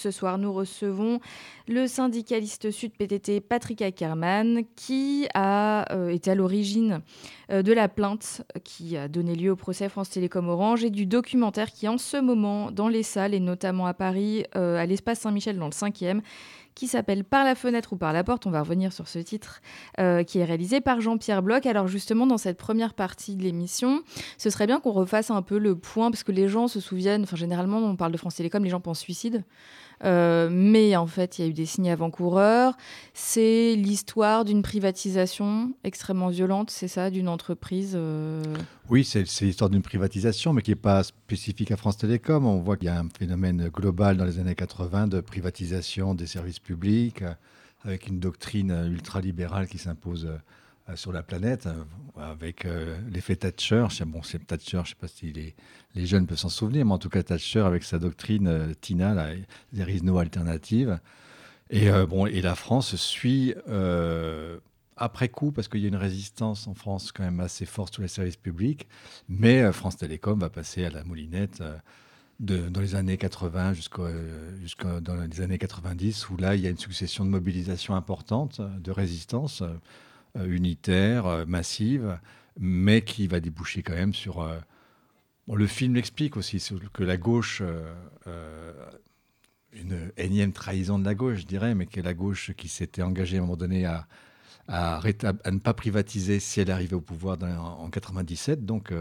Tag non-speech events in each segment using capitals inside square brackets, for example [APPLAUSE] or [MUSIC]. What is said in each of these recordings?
Ce soir, nous recevons le syndicaliste sud PTT Patrick Ackermann, qui a euh, été à l'origine euh, de la plainte qui a donné lieu au procès France Télécom Orange et du documentaire qui, en ce moment, dans les salles et notamment à Paris, euh, à l'espace Saint-Michel dans le 5e, qui s'appelle Par la fenêtre ou par la porte, on va revenir sur ce titre, qui est réalisé par Jean-Pierre Bloch. Alors justement, dans cette première partie de l'émission, ce serait bien qu'on refasse un peu le point, parce que les gens se souviennent, enfin généralement on parle de France Télécom, les gens pensent suicide. Euh, mais en fait, il y a eu des signes avant-coureurs. C'est l'histoire d'une privatisation extrêmement violente, c'est ça, d'une entreprise euh Oui, c'est l'histoire d'une privatisation, mais qui n'est pas spécifique à France Télécom. On voit qu'il y a un phénomène global dans les années 80 de privatisation des services publics, euh, avec une doctrine ultralibérale qui s'impose sur la planète, euh, avec euh, l'effet Thatcher. Bon, c'est Thatcher, je ne sais pas si les, les jeunes peuvent s'en souvenir, mais en tout cas Thatcher avec sa doctrine Tina, là, there is no alternative. Et, bon, et la France suit après coup, parce qu'il y a une résistance en France quand même assez forte sur les services publics, mais France Télécom va passer à la moulinette. Dans les années 80 jusqu'à dans les années 90, où là, il y a une succession de mobilisations importantes, de résistance. Euh, unitaire, euh, massive, mais qui va déboucher quand même sur... Euh, le film l'explique aussi, que la gauche une énième trahison de la gauche, je dirais, mais que la gauche qui s'était engagée à un moment donné à, à, ne pas privatiser si elle arrivait au pouvoir en, 97, donc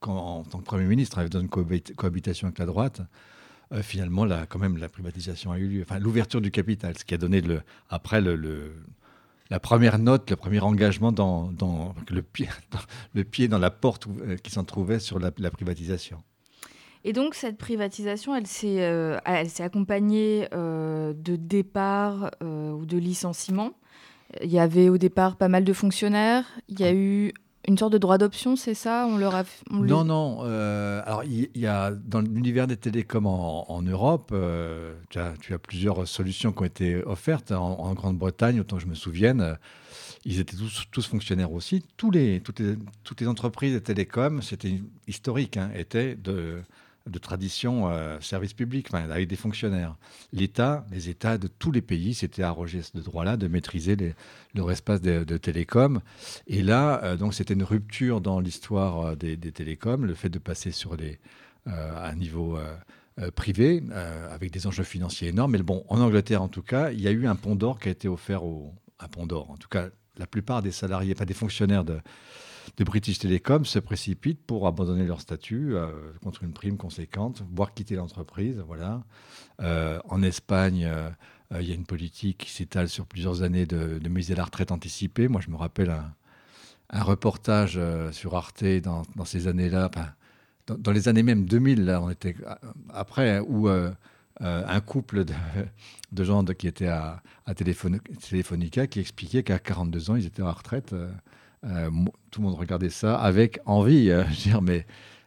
en tant que Premier ministre, elle avait dans une cohabitation avec la droite, finalement, la, quand même, la privatisation a eu lieu. Enfin, l'ouverture du capital, ce qui a donné le, après le la première note, le premier engagement dans, le, pied, [LAUGHS] dans, le pied dans la porte euh, qui s'en trouvait sur la, privatisation. Et donc cette privatisation, elle s'est euh, accompagnée euh, de départs ou de licenciements. Il y avait au départ pas mal de fonctionnaires. Il y a eu une sorte de droit d'option, c'est ça? On leur a. non, non. Euh, alors, il y, a dans l'univers des télécoms en, Europe, euh, tu, as, plusieurs solutions qui ont été offertes. En, Grande-Bretagne, autant que je me souvienne, euh, ils étaient tous, fonctionnaires aussi. Tous les, toutes les entreprises de télécoms, c'était historique, hein, étaient de de tradition euh, service public, avec des fonctionnaires. L'État, les États de tous les pays s'étaient arrogés ce droit-là de maîtriser leur espace de, télécom. Et là, euh, donc, c'était une rupture dans l'histoire euh, des, télécoms, le fait de passer sur les, un niveau privé, avec des enjeux financiers énormes. Mais bon, en Angleterre, en tout cas, il y a eu un pont d'or qui a été offert au, un pont d'or. En tout cas, la plupart des salariés, pas des fonctionnaires de de British Telecom se précipitent pour abandonner leur statut euh, contre une prime conséquente, voire quitter l'entreprise. Voilà. Euh, en Espagne, euh, il y a une politique qui s'étale sur plusieurs années de, de mise à la retraite anticipée. Moi, je me rappelle un, reportage sur Arte dans, ces années-là, dans, les années même 2000, là, on était après, où un couple de, [LAUGHS] gens qui étaient à, à Téléfonica qui expliquait qu'à 42 ans, ils étaient en retraite. Euh, tout le monde regardait ça avec envie. Euh, [LAUGHS] mais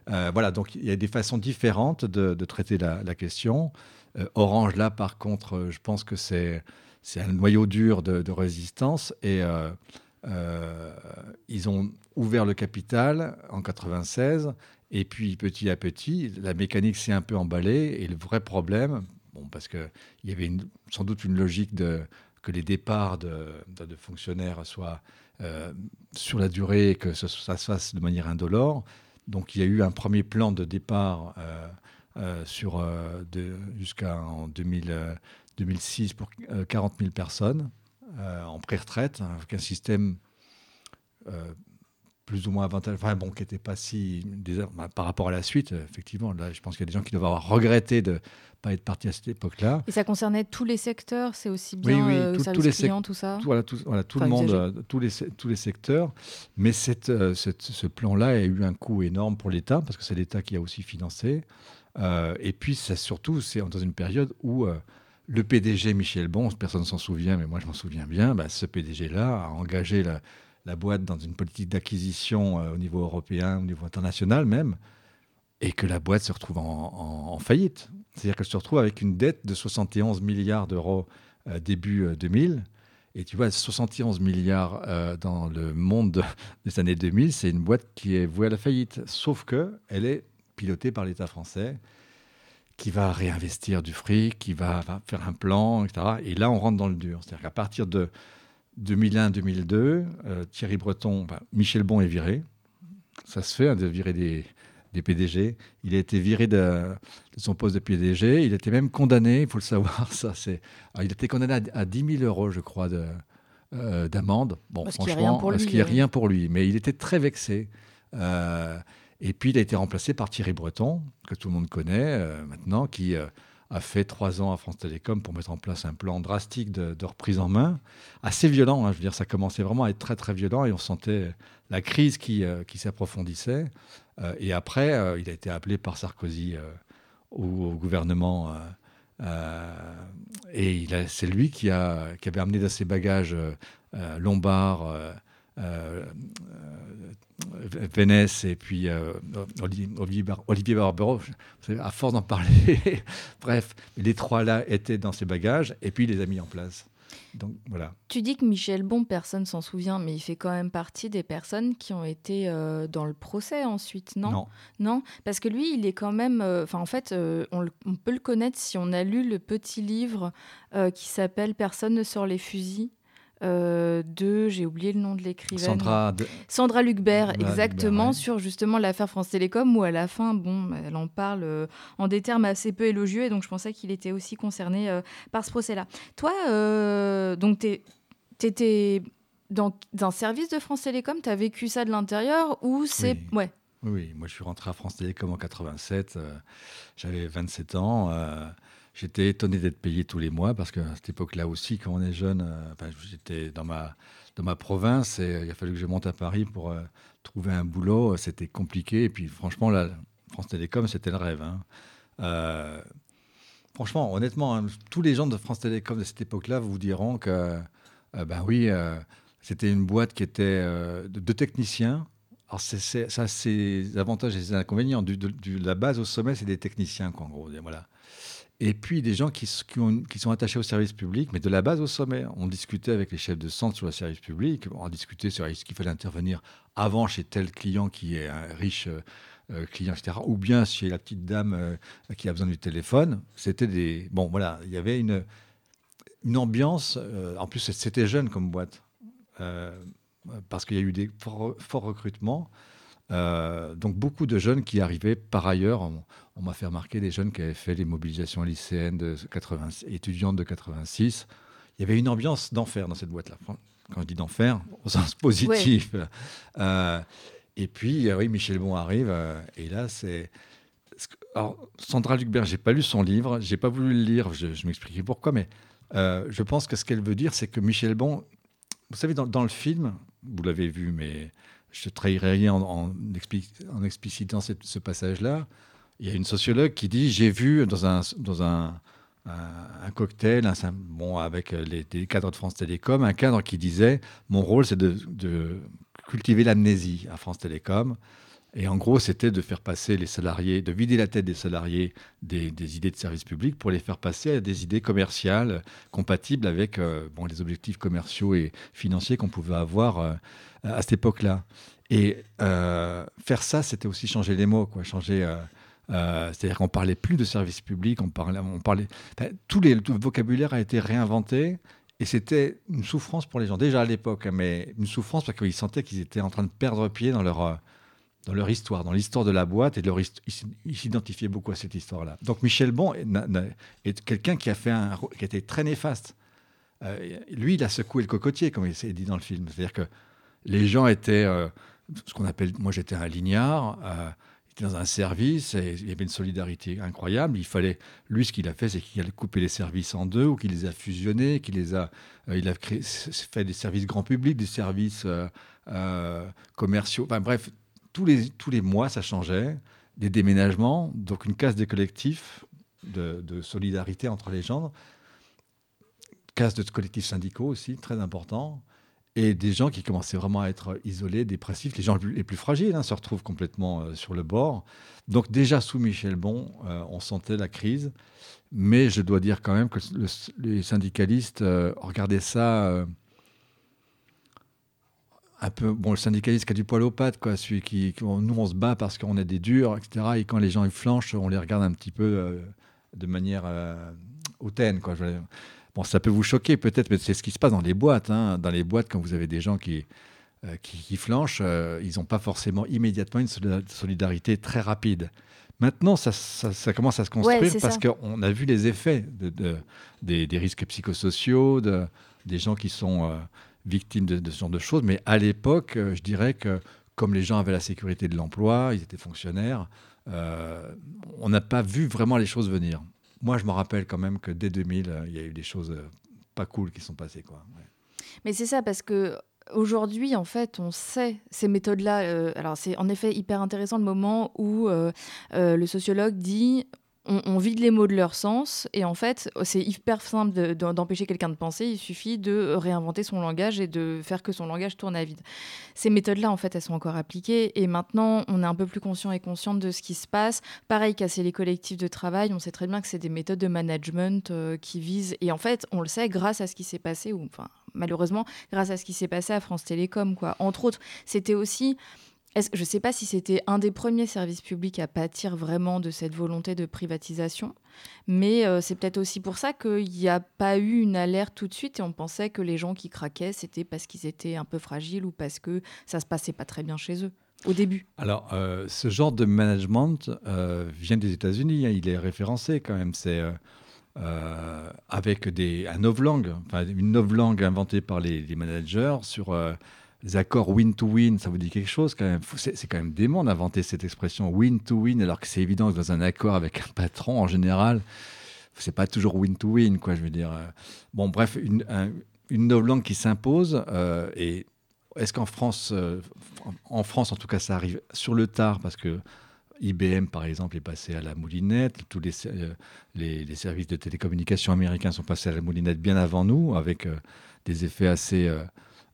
euh, voilà, donc il y a des façons différentes de, traiter la, question. Orange, là, par contre, je pense que c'est un noyau dur de, résistance et ils ont ouvert le capital en 96 et puis petit à petit, la mécanique s'est un peu emballée et le vrai problème, bon, parce qu'il y avait sans doute une logique de que les départs de, fonctionnaires soient euh, sur la durée que ça, se fasse de manière indolore. Donc il y a eu un premier plan de départ euh, euh, sur jusqu'en 2006 pour 40 000 personnes en pré-retraite, avec un système plus ou moins avantageux, enfin bon, qui n'était pas si bah, par rapport à la suite, effectivement. Là, je pense qu'il y a des gens qui doivent avoir regretté de pas être partis à cette époque-là. Et ça concernait tous les secteurs, c'est aussi bien oui, oui, euh, tous les clients, tout ça. Tout, voilà, tout, voilà, tout le monde, euh, tous les tous les secteurs. Mais cette, euh, cette ce plan-là a eu un coût énorme pour l'État parce que c'est l'État qui a aussi financé. et puis ça, surtout, c'est dans une période où le PDG Michel Bon, personne ne s'en souvient, mais moi je m'en souviens bien, bah, ce PDG-là a engagé la, la boîte dans une politique d'acquisition euh, au niveau européen, au niveau international même, et que la boîte se retrouve en, faillite. C'est-à-dire qu'elle se retrouve avec une dette de 71 milliards d'euros euh, début 2000. Euh, et tu vois, 71 milliards dans le monde [LAUGHS] des années 2000, c'est une boîte qui est vouée à la faillite. Sauf qu'elle est pilotée par l'État français, qui va réinvestir du fric, qui va, faire un plan, etc. Et là, on rentre dans le dur. C'est-à-dire qu'à partir de 2001-2002, euh, Thierry Breton, Michel Bon est viré. Ça se fait hein, de virer des, PDG. Il a été viré de, son poste de PDG. Il était même condamné, il faut le savoir. [LAUGHS] Ça, c'est. il était condamné à, 10 000 euros, je crois, de, euh, d'amende. Bon, parce franchement, parce qu'il n'y a rien pour lui. Mais il était très vexé. Euh, et puis, il a été remplacé par Thierry Breton, que tout le monde connaît maintenant, qui a fait trois ans à France Télécom pour mettre en place un plan drastique de, reprise en main, assez violent. Hein, je veux dire, ça commençait vraiment à être très, très violent et on sentait la crise qui, euh, qui s'approfondissait. et après, il a été appelé par Sarkozy au, gouvernement. et c'est lui qui, a, qui avait amené dans ses bagages Lombard, Vénès et puis euh, Olivier, Olivier Barbero, à force d'en parler, [LAUGHS] bref, les trois là étaient dans ses bagages et puis il les a mis en place. Donc voilà. Tu dis que Michel Bon, personne s'en souvient, mais il fait quand même partie des personnes qui ont été euh, dans le procès ensuite, non? Non. Non, parce que lui, il est quand même. Euh, enfin, en fait, on, on, peut le connaître si on a lu le petit livre qui s'appelle Personne ne sort les fusils euh, de, j'ai oublié le nom de l'écrivaine. Sandra, Sandra Lucbert, exactement, sur justement l'affaire France Télécom, où à la fin, bon, elle en parle euh, en des termes assez peu élogieux, et donc je pensais qu'il était aussi concerné euh, par ce procès-là. Toi, donc, tu étais dans un service de France Télécom, tu as vécu ça de l'intérieur, ou c'est. Oui. Ouais. Oui, moi je suis rentré à France Télécom en 87, j'avais 27 ans. J'étais étonné d'être payé tous les mois parce qu'à cette époque-là aussi, quand on est jeune, euh, j'étais dans ma, province et il a fallu que je monte à Paris pour euh, trouver un boulot. C'était compliqué. Et puis franchement, la France Télécom, c'était le rêve. Hein. Euh, franchement, honnêtement, hein, tous les gens de France Télécom de cette époque-là vous diront que, ben oui, c'était une boîte qui était de, techniciens. Alors, c'est, ça, c'est les avantages et les inconvénients. De, la base au sommet, c'est des techniciens, quoi, en gros. Voilà et puis des gens qui, sont attachés au service public, mais de la base au sommet. On discutait avec les chefs de centre sur le service public, on discutait sur ce qu'il fallait intervenir avant chez tel client qui est un riche euh, euh, client, etc., ou bien chez la petite dame euh, qui a besoin du téléphone. C'était des... Bon, voilà, il y avait une, ambiance, en plus c'était jeune comme boîte, parce qu'il y a eu des forts recrutements. Euh, donc beaucoup de jeunes qui arrivaient par ailleurs. On, m'a fait remarquer des jeunes qui avaient fait les mobilisations lycéennes de 80, étudiantes de 86. Il y avait une ambiance d'enfer dans cette boîte-là. Quand je dis d'enfer, [LAUGHS] au sens positif. Euh, et puis, euh, oui, Michel Bon arrive. et là, c'est. Alors, Sandra Lucbert, j'ai pas lu son livre, j'ai pas voulu le lire, je, je m'expliquerai pourquoi, mais je pense que ce qu'elle veut dire, c'est que Michel Bon, vous savez, dans, dans le film, vous l'avez vu, mais je ne trahirai rien en, explicitant ce passage-là. Il y a une sociologue qui dit J'ai vu dans un, cocktail, bon, avec les, cadres de France Télécom, un cadre qui disait Mon rôle, c'est de, cultiver l'amnésie à France Télécom. Et en gros, c'était de faire passer les salariés, de vider la tête des salariés des, idées de service public pour les faire passer à des idées commerciales compatibles avec euh, les objectifs commerciaux et financiers qu'on pouvait avoir euh, à cette époque-là. Et euh, faire ça, c'était aussi changer les mots, quoi, changer. C'est-à-dire qu'on parlait plus de service public, on parlait, on parlait. tout, le vocabulaire a été réinventé. Et c'était une souffrance pour les gens, déjà à l'époque, hein, mais une souffrance parce qu'ils sentaient qu'ils étaient en train de perdre pied dans leur, dans leur histoire, dans l'histoire de la boîte, et leur ils s'identifiaient beaucoup à cette histoire-là. Donc Michel Bon est, quelqu'un qui a fait un, qui a été très néfaste. Euh, lui, il a secoué le cocotier, comme il s'est dit dans le film. C'est-à-dire que les gens étaient euh, ce qu'on appelle, moi j'étais un lignard, euh, était dans un service, et il y avait une solidarité incroyable. Il fallait, lui, ce qu'il a fait, c'est qu'il a coupé les services en deux, ou qu'il les a fusionnés, qu'il les a, euh, il a créé, fait des services grand public, des services commerciaux. Enfin bref, tous les, tous les mois, ça changeait. Des déménagements, donc une casse des collectifs de, solidarité entre les gens, casse de collectifs syndicaux aussi, très important, et des gens qui commençaient vraiment à être isolés, dépressifs. Les gens les plus fragiles hein, se retrouvent complètement euh, sur le bord. Donc déjà sous Michel Bon, euh, on sentait la crise, mais je dois dire quand même que les syndicalistes euh, regardaient ça un peu bon le syndicaliste qui a du poil aux pattes quoi nous on se bat parce qu'on est des durs etc et quand les gens ils flanchent on les regarde un petit peu euh, de manière euh, hautaine quoi bon ça peut vous choquer peut-être mais c'est ce qui se passe dans les boîtes hein. dans les boîtes quand vous avez des gens qui euh, qui, flanchent ils n'ont pas forcément immédiatement une solidarité très rapide Maintenant, ça, ça, commence à se construire parce qu'on a vu les effets de, des, des, risques psychosociaux, de, des gens qui sont victimes de, ce genre de choses. Mais à l'époque, euh, je dirais que comme les gens avaient la sécurité de l'emploi, ils étaient fonctionnaires, euh, on n'a pas vu vraiment les choses venir. Moi, je me rappelle quand même que dès 2000, euh, il y a eu des choses pas cool qui sont passées. Quoi. Mais c'est ça, parce que Aujourd'hui, en fait, on sait ces méthodes-là. alors, c'est en effet hyper intéressant le moment où le sociologue dit on, vide les mots de leur sens et en fait c'est hyper simple d'empêcher quelqu'un de penser, il suffit de réinventer son langage et de faire que son langage tourne à vide. Ces méthodes-là en fait elles sont encore appliquées et maintenant on est un peu plus conscient et consciente de ce qui se passe. Pareil, casser les collectifs de travail, on sait très bien que c'est des méthodes de management euh, qui visent et en fait on le sait grâce à ce qui s'est passé ou enfin malheureusement grâce à ce qui s'est passé à France Télécom quoi. Entre autres, c'était aussi je ne sais pas si c'était un des premiers services publics à pâtir vraiment de cette volonté de privatisation, mais euh, c'est peut-être aussi pour ça qu'il n'y a pas eu une alerte tout de suite et on pensait que les gens qui craquaient, c'était parce qu'ils étaient un peu fragiles ou parce que ça se passait pas très bien chez eux au début. Alors, euh, ce genre de management euh, vient des États-Unis, hein, il est référencé quand même. C'est avec un novlangue, une novlangue inventée par les, les managers sur les accords win-to-win, ça vous dit quelque chose quand même? C'est quand même dément d'inventer cette expression win-to-win, alors que c'est évident que dans un accord avec un patron, en général, c'est pas toujours win-to-win, quoi, je veux dire. Bon, bref, une, une langue qui s'impose, euh, et est-ce qu'en France, euh, en France en tout cas, ça arrive sur le tard, parce que IBM, par exemple, est passé à la moulinette. Tous euh, les, services de télécommunication américains sont passés à la moulinette bien avant nous, avec des effets assez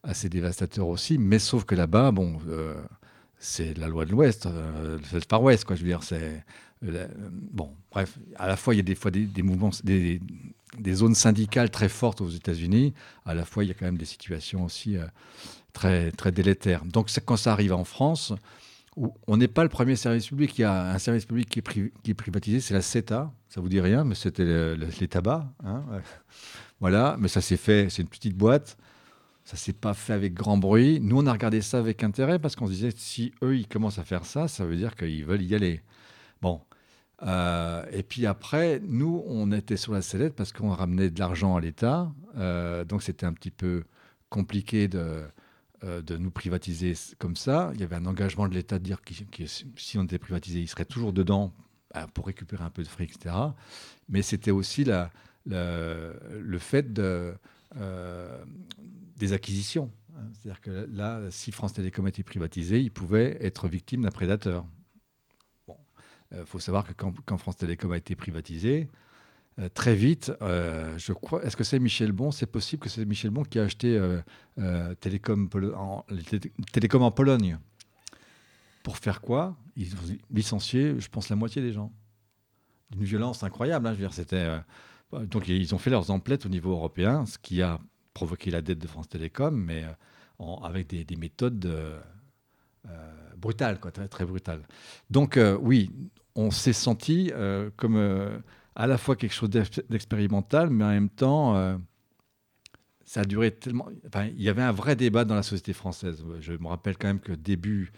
assez dévastateur aussi. Mais sauf que là-bas, bon, euh, c'est la loi de l'Ouest, euh, le Far West, quoi. Je veux dire, c'est euh, bon. Bref, à la fois il y a des fois des, mouvements, des, zones syndicales très fortes aux États-Unis. À la fois, il y a quand même des situations aussi très très délétères. Donc quand ça arrive en France. On n'est pas le premier service public. Il y a un service public qui est, privatisé, c'est la CETA. Ça vous dit rien, mais c'était les tabacs. Hein [LAUGHS] voilà, mais ça s'est fait. C'est une petite boîte. Ça s'est pas fait avec grand bruit. Nous, on a regardé ça avec intérêt parce qu'on se disait si eux, ils commencent à faire ça, ça veut dire qu'ils veulent y aller. Bon. Euh, et puis après, nous, on était sur la sellette parce qu'on ramenait de l'argent à l'État. Euh, donc, c'était un petit peu compliqué de, euh, de nous privatiser comme ça. Il y avait un engagement de l'État de dire que si on était privatisé, il serait toujours dedans pour récupérer un peu de fric, etc. Mais c'était aussi la, le fait de des acquisitions. C'est-à-dire que là, si France Télécom était privatisé, il pouvait être victime d'un prédateur. Il euh, faut savoir que quand, France Télécom a été privatisé, euh, très vite, euh, je crois, est-ce que c'est Michel Bon? C'est possible que c'est Michel Bon qui a acheté Télécom, en, Télécom en Pologne. Pour faire quoi? Ils ont licencié, je pense, la moitié des gens. Une violence incroyable. Hein, je veux dire, c'était. donc, ils ont fait leurs emplettes au niveau européen, ce qui a provoquer la dette de France Télécom, mais euh, avec des, méthodes euh, euh, brutales, quoi, très, brutales. Donc oui, on s'est senti comme à la fois quelque chose d'expérimental, mais en même temps, ça a duré tellement. Il y avait un vrai débat dans la société française. Je me rappelle quand même que début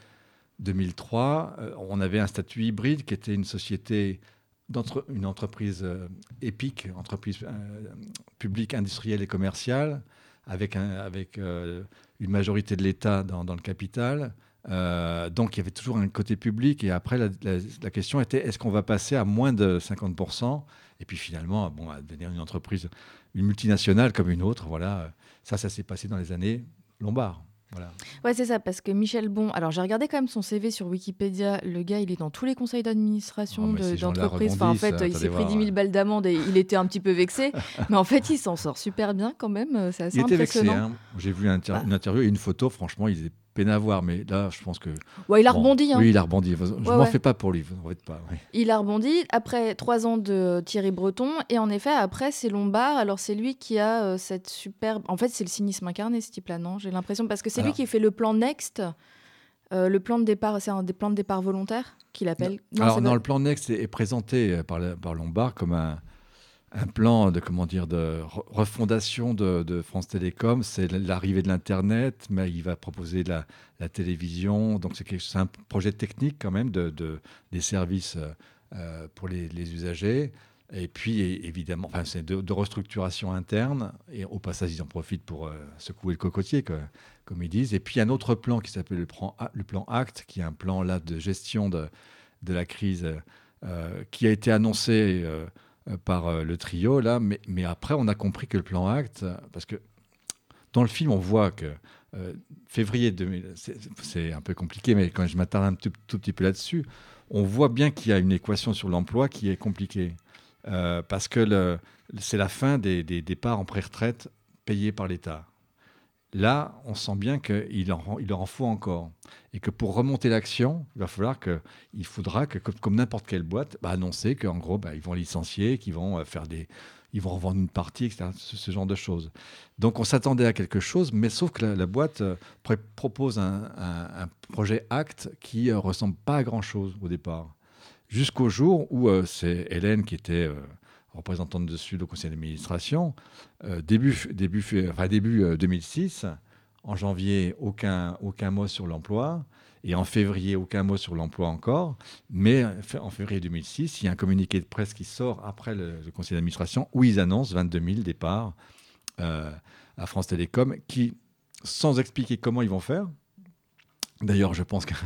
2003, on avait un statut hybride qui était une société une entreprise euh, épique, entreprise euh, publique, industrielle et commerciale, avec, euh, une majorité de l'État dans, le capital. donc il y avait toujours un côté public. Et après, la, question était est-ce qu'on va passer à moins de 50% Et puis finalement, bon, à devenir une entreprise, une multinationale comme une autre. Voilà. Ça, ça s'est passé dans les années Lombard. Ouais, c'est ça, parce que Michel Bon, alors j'ai regardé quand même son CV sur Wikipédia. Le gars, il est dans tous les conseils d'administration oh, d'entreprises. enfin, en fait, il s'est pris 10 000 balles d'amende et il était un petit peu vexé. [LAUGHS] mais en fait, il s'en sort super bien quand même. C'est assez il était vexé. Hein. J'ai vu bah. une interview et une photo. Franchement, il est peine à voir, mais là, je pense que. Ouais, il a rebondi. Hein. Oui, il a rebondi. Je ne m'en fais pas pour lui, vous en pas. Il a rebondi après trois ans de Thierry Breton, et en effet, après, c'est Lombard. Alors, c'est lui qui a euh, cette superbe. En fait, c'est le cynisme incarné, ce type-là, non J'ai l'impression, parce que c'est lui qui fait le plan Next. Euh, le plan de départ, c'est un des plans de départ volontaire qu'il appelle. Alors, non, le plan Next est, présenté euh, par, par Lombard comme un un plan de comment dire de refondation de, France Télécom. C'est l'arrivée de l'internet, mais il va proposer la, télévision. Donc c'est un projet technique quand même de, des services euh, pour les, usagers. Et puis évidemment, enfin, c'est de, restructuration interne. Et au passage, ils en profitent pour euh, secouer le cocotier, comme ils disent. Et puis un autre plan qui s'appelle le plan, le ACT, qui est un plan là de gestion de, la crise, euh, qui a été annoncé par euh, le trio, là. Mais, mais, après, on a compris que le plan Acte, parce que dans le film, on voit que euh, février 2000, c'est un peu compliqué, mais quand je m'attarde un tout, petit peu là-dessus, on voit bien qu'il y a une équation sur l'emploi qui est compliquée. parce que c'est la fin des, des départs en pré-retraite payés par l'État. Là, on sent bien qu'il en, en faut encore. Et que pour remonter l'action, il va falloir faudra que, comme, n'importe quelle boîte, bah, annoncer qu'en gros, bah, ils vont licencier, qu'ils vont euh, faire des, ils vont revendre une partie, etc. Ce, genre de choses. Donc on s'attendait à quelque chose, mais sauf que la, boîte euh, propose un, projet acte qui euh, ressemble pas à grand-chose au départ. Jusqu'au jour où c'est Hélène qui était représentante de Sud au conseil d'administration. Euh, début, début, début 2006, euh, en janvier, aucun, aucun mot sur l'emploi. Et en février, aucun mot sur l'emploi encore. Mais en février 2006, il y a un communiqué de presse qui sort après le, conseil d'administration où ils annoncent 22 000 départs euh, à France Télécom, qui, sans expliquer comment ils vont faire, d'ailleurs, je pense qu'il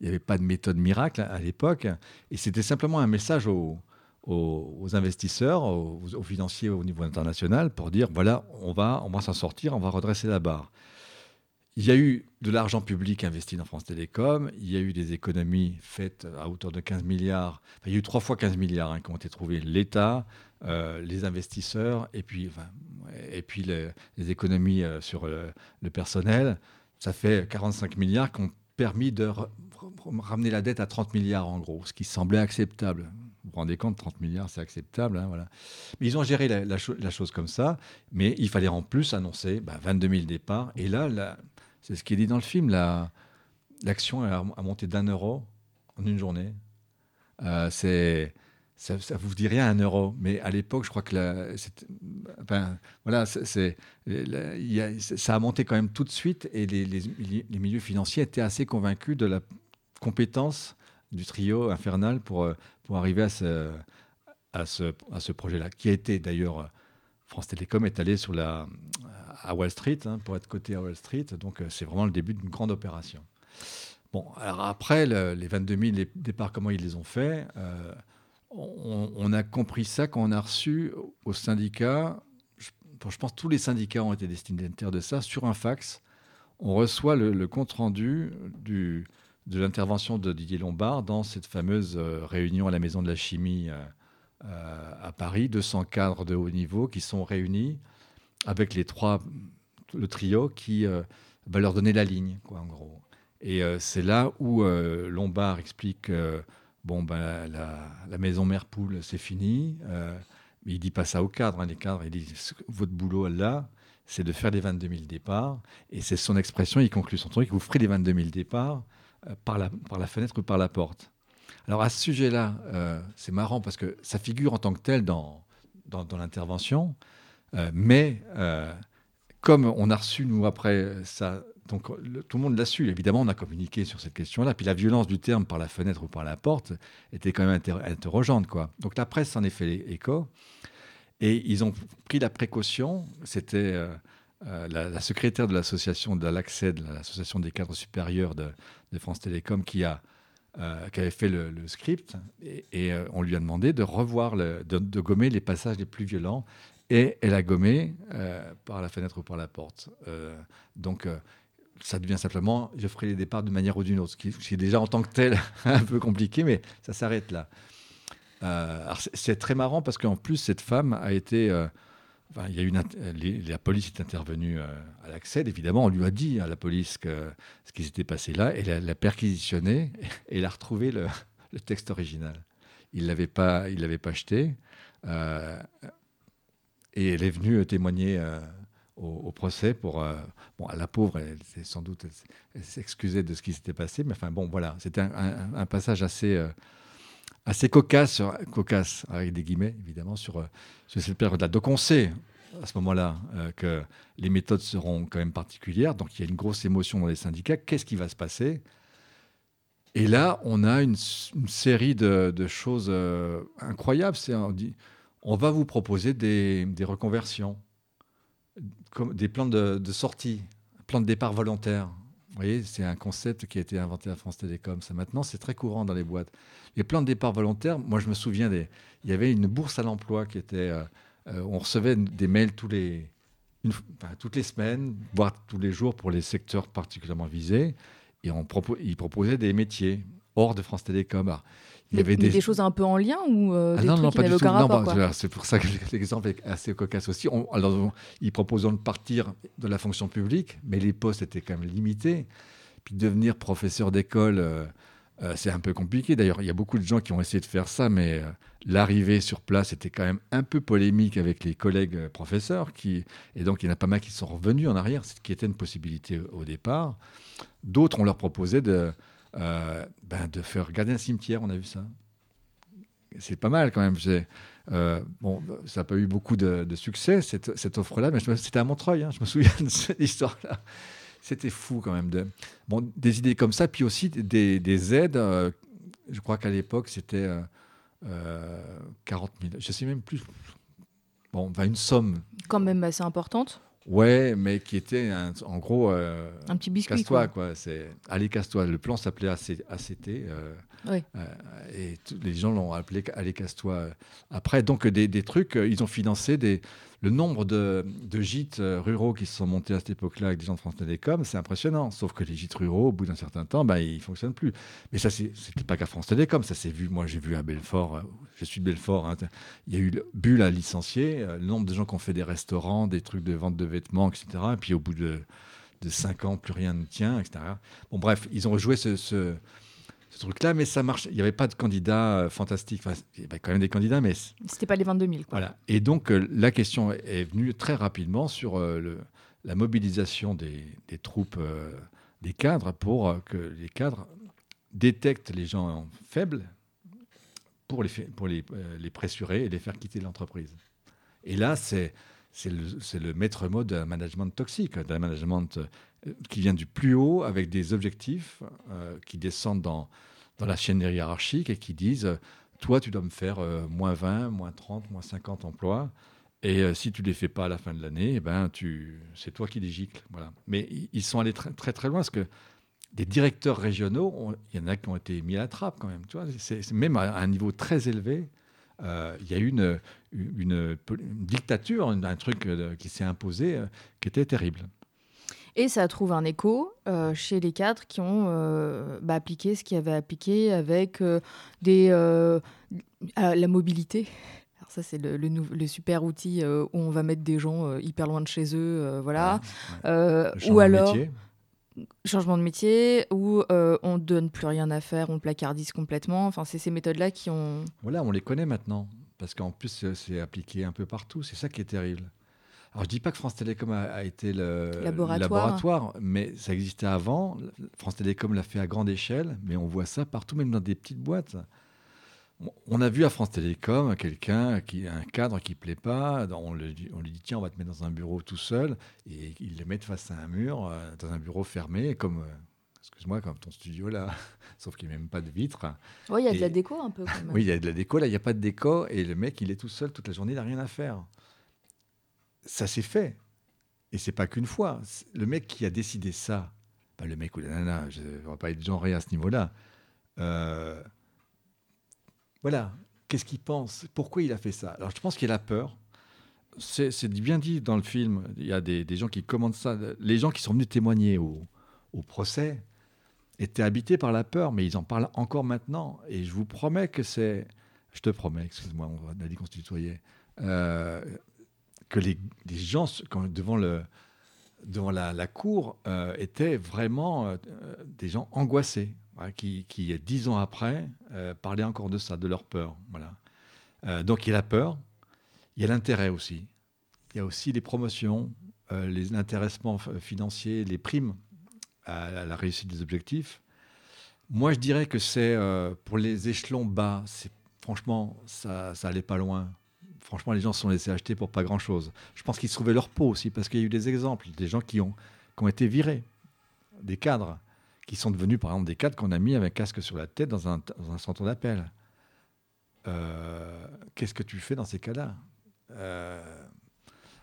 n'y avait pas de méthode miracle à l'époque, et c'était simplement un message aux, aux, investisseurs, aux, financiers au niveau international pour dire voilà, on va, on va s'en sortir, on va redresser la barre. Il y a eu de l'argent public investi dans France Télécom, il y a eu des économies faites à hauteur de 15 milliards, il y a eu trois fois 15 milliards hein, qui ont été trouvés, l'État, euh, les investisseurs et puis, et puis les, économies euh, sur le, le, personnel. Ça fait 45 milliards qui ont permis de ramener la dette à 30 milliards en gros, ce qui semblait acceptable. Vous vous rendez compte, 30 milliards, c'est acceptable. Hein, voilà. Mais ils ont géré la, chose comme ça, mais il fallait en plus annoncer 22 bah, 000 départs. Et là, c'est ce qui est dit dans le film, l'action a, monté d'un euro en une journée. Euh, c'est ça, ne vous rien un euro, mais à l'époque, je crois que voilà, ça a monté quand même tout de suite, et les, les, milieux financiers étaient assez convaincus de la compétence du trio infernal pour, euh, pour arriver à ce, projet-là, qui a été d'ailleurs, euh, France Télécom est allé sur la, à Wall Street, hein, pour être coté à Wall Street, donc euh, c'est vraiment le début d'une grande opération. Bon, alors après, les 22 000 départs, comment ils les ont fait on, on, a compris ça quand on a reçu au syndicat, je, pense tous les syndicats ont été destinataires de ça, sur un fax, on reçoit le, le compte-rendu du, de l'intervention de Didier Lombard dans cette fameuse euh, réunion à la Maison de la Chimie euh, euh, à Paris, 200 cadres de haut niveau qui sont réunis avec le trio qui va leur donner la ligne, quoi, en gros. Et c'est là où Lombard explique bon, ben, la, maison mère poule, c'est fini. mais il dit pas ça aux cadres. Hein, les cadres, il dit votre boulot là, c'est de faire les 22 000 départs. Et c'est son expression, il conclut son truc vous ferez les 22 000 départs par la, par la fenêtre ou par la porte. Alors à ce sujet-là, euh, c'est marrant parce que ça figure en tant que tel dans, dans, l'intervention, euh, mais comme on a reçu, nous, après ça, donc tout le monde l'a su, évidemment, on a communiqué sur cette question-là, puis la violence du terme par la fenêtre ou par la porte était quand même interrogeante. Quoi. Donc la presse s'en est fait écho, et ils ont pris la précaution, c'était... la, secrétaire de l'association de l'ACCED, l'association des cadres supérieurs de, de France Télécom qui, a, euh, qui avait fait le, script et, euh, on lui a demandé de revoir, le, de, gommer les passages les plus violents et elle a gommé euh, par la fenêtre ou par la porte. donc ça devient simplement je ferai les départs d'une manière ou d'une autre, ce qui, est déjà en tant que tel [LAUGHS] un peu compliqué, mais ça s'arrête là. c'est très marrant parce qu'en plus cette femme a été il y a une, la police est intervenue à l'accès. Évidemment, on lui a dit à la police ce qui s'était passé là. Elle l'a perquisitionné et [LAUGHS] elle a retrouvé le, texte original. Il ne l'avait pas, il l'avait pas jeté. et elle est venue témoigner au, procès pour. Euh, bon, la pauvre, elle, sans doute, elle, s'excusait de ce qui s'était passé, mais enfin, bon, voilà, c'était un, passage assez. Euh, assez cocasse, cocasse, avec des guillemets, évidemment, sur, euh, sur cette période-là. Donc on sait, à ce moment-là, que les méthodes seront quand même particulières. Donc il y a une grosse émotion dans les syndicats. Qu'est-ce qui va se passer? Et là, on a une, série de, de choses incroyables. C'est on va vous proposer des, reconversions des plans de, sortie, plans de départ volontaire. Vous voyez, c'est un concept qui a été inventé à France Télécom. Ça, maintenant, c'est très courant dans les boîtes. Les plans de départ volontaire, moi, je me souviens, des, il y avait une bourse à l'emploi qui était. Euh, euh, on recevait des mails toutes les semaines, voire tous les jours pour les secteurs particulièrement visés. Et on ils proposaient des métiers hors de France Télécom. Il y avait des... choses un peu en lien ou euh, ah des non, trucs non, pas du tout. Bah, c'est pour ça que [LAUGHS] l'exemple est assez cocasse aussi. On, alors, ils proposaient de partir de la fonction publique, mais les postes étaient quand même limités. Puis devenir professeur d'école, euh, euh, c'est un peu compliqué. D'ailleurs, il y a beaucoup de gens qui ont essayé de faire ça, mais l'arrivée sur place était quand même un peu polémique avec les collègues professeurs. Qui... Et donc, il y en a pas mal qui sont revenus en arrière, ce qui était une possibilité au départ. D'autres, on leur proposait de ben, de faire garder un cimetière, on a vu ça. C'est pas mal quand même. Euh, bon, ça n'a pas eu beaucoup de, succès, cette, cette offre-là, mais c'était à Montreuil, hein, je me souviens de cette histoire-là. C'était fou quand même. De, bon, des idées comme ça, puis aussi des, des aides. Euh, je crois qu'à l'époque, c'était 40 000, je sais même plus. Bon, ben, une somme. Quand même assez importante. Ouais, mais qui était en gros. Euh, un petit biscuit. Casse-toi, quoi. C'est allez casse-toi. Le plan s'appelait ACT. Euh, oui. Euh, et les gens l'ont appelé allez casse-toi. Après, donc des, des, trucs, ils ont financé des, le nombre de, gîtes euh, ruraux qui se sont montés à cette époque-là avec des gens de France Télécom, c'est impressionnant. Sauf que les gîtes ruraux, au bout d'un certain temps, ben, ils ne fonctionnent plus. Mais ça, c'était pas qu'à France Télécom, ça s'est vu. Moi, j'ai vu à Belfort, euh, je suis de Belfort, hein, il y a eu Bulle à licencier, euh, le nombre de gens qui ont fait des restaurants, des trucs de vente de vêtements, etc. Et puis au bout de, de 5 ans, plus rien ne tient, etc. Bon, bref, ils ont rejoué ce truc-là, mais ça marche. Il n'y avait pas de candidats euh, fantastiques. il y avait quand même des candidats, mais. C'était pas les 22 000. Voilà. Et donc, euh, la question est venue très rapidement sur euh, le, la mobilisation des, des troupes, des cadres, pour que les cadres détectent les gens faibles pour les, pour les, les pressurer et les faire quitter l'entreprise. Et là, c'est. C'est le, le, maître mot d'un management toxique, d'un management qui vient du plus haut avec des objectifs euh, qui descendent dans, dans la chaîne hiérarchique et qui disent toi, tu dois me faire euh, moins 20, moins 30, moins 50 emplois. Et euh, si tu ne les fais pas à la fin de l'année, eh ben, c'est toi qui les gicles. Voilà. Mais ils sont allés très, très, très loin parce que des directeurs régionaux, il y en a qui ont été mis à la trappe quand même. Tu vois, c'est, même à un niveau très élevé. il y a eu une, une, dictature, un truc qui s'est imposé qui était terrible. Et ça trouve un écho euh, chez les cadres qui ont euh, bah, appliqué ce qu'ils avaient appliqué avec euh, des, la mobilité. Alors ça, c'est le, le, super outil où on va mettre des gens hyper loin de chez eux, voilà. ou alors changement de métier, où on donne plus rien à faire, on placardise complètement. Enfin, c'est ces méthodes-là qui ont. Voilà, on les connaît maintenant, parce qu'en plus, c'est appliqué un peu partout. C'est ça qui est terrible. Alors, je dis pas que France Télécom a, été le laboratoire. mais ça existait avant. France Télécom l'a fait à grande échelle, mais on voit ça partout, même dans des petites boîtes. On a vu à France Télécom quelqu'un qui un cadre qui plaît pas, on, lui dit tiens on va te mettre dans un bureau tout seul et ils le mettent face à un mur euh, dans un bureau fermé comme euh, excuse-moi comme ton studio là, [LAUGHS] sauf qu'il n'y a même pas de vitre. Oui il y a de la déco un peu. oui il y a de la déco là il n'y a pas de déco et le mec il est tout seul toute la journée il n'a rien à faire ça s'est fait. Et c'est pas qu'une fois. Le mec qui a décidé ça, pas le mec ou la nana, je ne vais pas être genré à ce niveau-là. Euh, voilà. Qu'est-ce qu'il pense? Pourquoi il a fait ça? Alors je pense qu'il a peur. C'est bien dit dans le film. Il y a des, gens qui commandent ça. Les gens qui sont venus témoigner au, procès étaient habités par la peur, mais ils en parlent encore maintenant. Et je vous promets que c'est. Je te promets, excuse-moi, on a dit qu'on. Euh, que les, gens, devant, le, devant la, cour, euh, étaient vraiment euh, des gens angoissés, qui, qui, dix ans après, parlaient encore de ça, de leur peur. Voilà. donc il y a la peur, il y a l'intérêt aussi. Il y a aussi les promotions, les intéressements financiers, les primes à la réussite des objectifs. Moi, je dirais que c'est pour les échelons bas, franchement, ça, ça allait pas loin. Franchement, les gens se sont laissés acheter pour pas grand-chose. Je pense qu'ils trouvaient leur peau aussi, parce qu'il y a eu des exemples, des gens qui ont, été virés, des cadres, qui sont devenus, par exemple, des cadres qu'on a mis avec un casque sur la tête dans un, dans un centre d'appel. Euh, qu'est-ce que tu fais dans ces cas-là? Euh,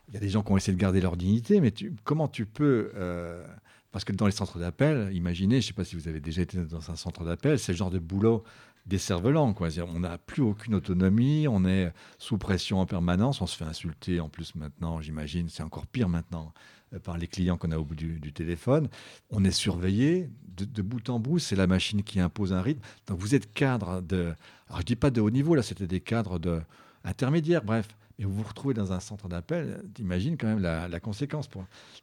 Il y a des gens qui ont essayé de garder leur dignité, mais comment tu peux... Euh, parce que dans les centres d'appel, imaginez, je ne sais pas si vous avez déjà été dans un centre d'appel, c'est le genre de boulot des cerfs-volants. Quoi. On n'a plus aucune autonomie, on est sous pression en permanence, on se fait insulter en plus maintenant, j'imagine, c'est encore pire maintenant euh, par les clients qu'on a au bout du, téléphone. On est surveillé de, bout en bout, c'est la machine qui impose un rythme. Donc vous êtes cadre de... Alors je dis pas de haut niveau, là c'était des cadres de intermédiaires, bref. Mais vous vous retrouvez dans un centre d'appel, t'imagines quand même la, conséquence.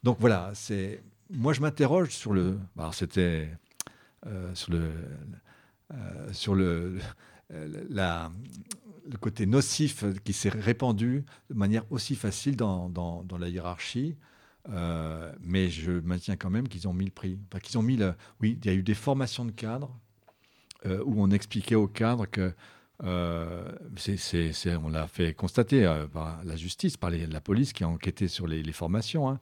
Donc voilà, c'est... Moi je m'interroge sur le... Alors c'était... Euh, sur le euh, sur le, le côté nocif qui s'est répandu de manière aussi facile dans, dans, la hiérarchie. Euh, mais je maintiens quand même qu'ils ont mis le prix. Enfin, qu'ils ont mis le... Oui, il y a eu des formations de cadres euh, où on expliquait aux cadres que c'est, on l'a fait constater par la justice, par la police qui a enquêté sur les, formations. Hein.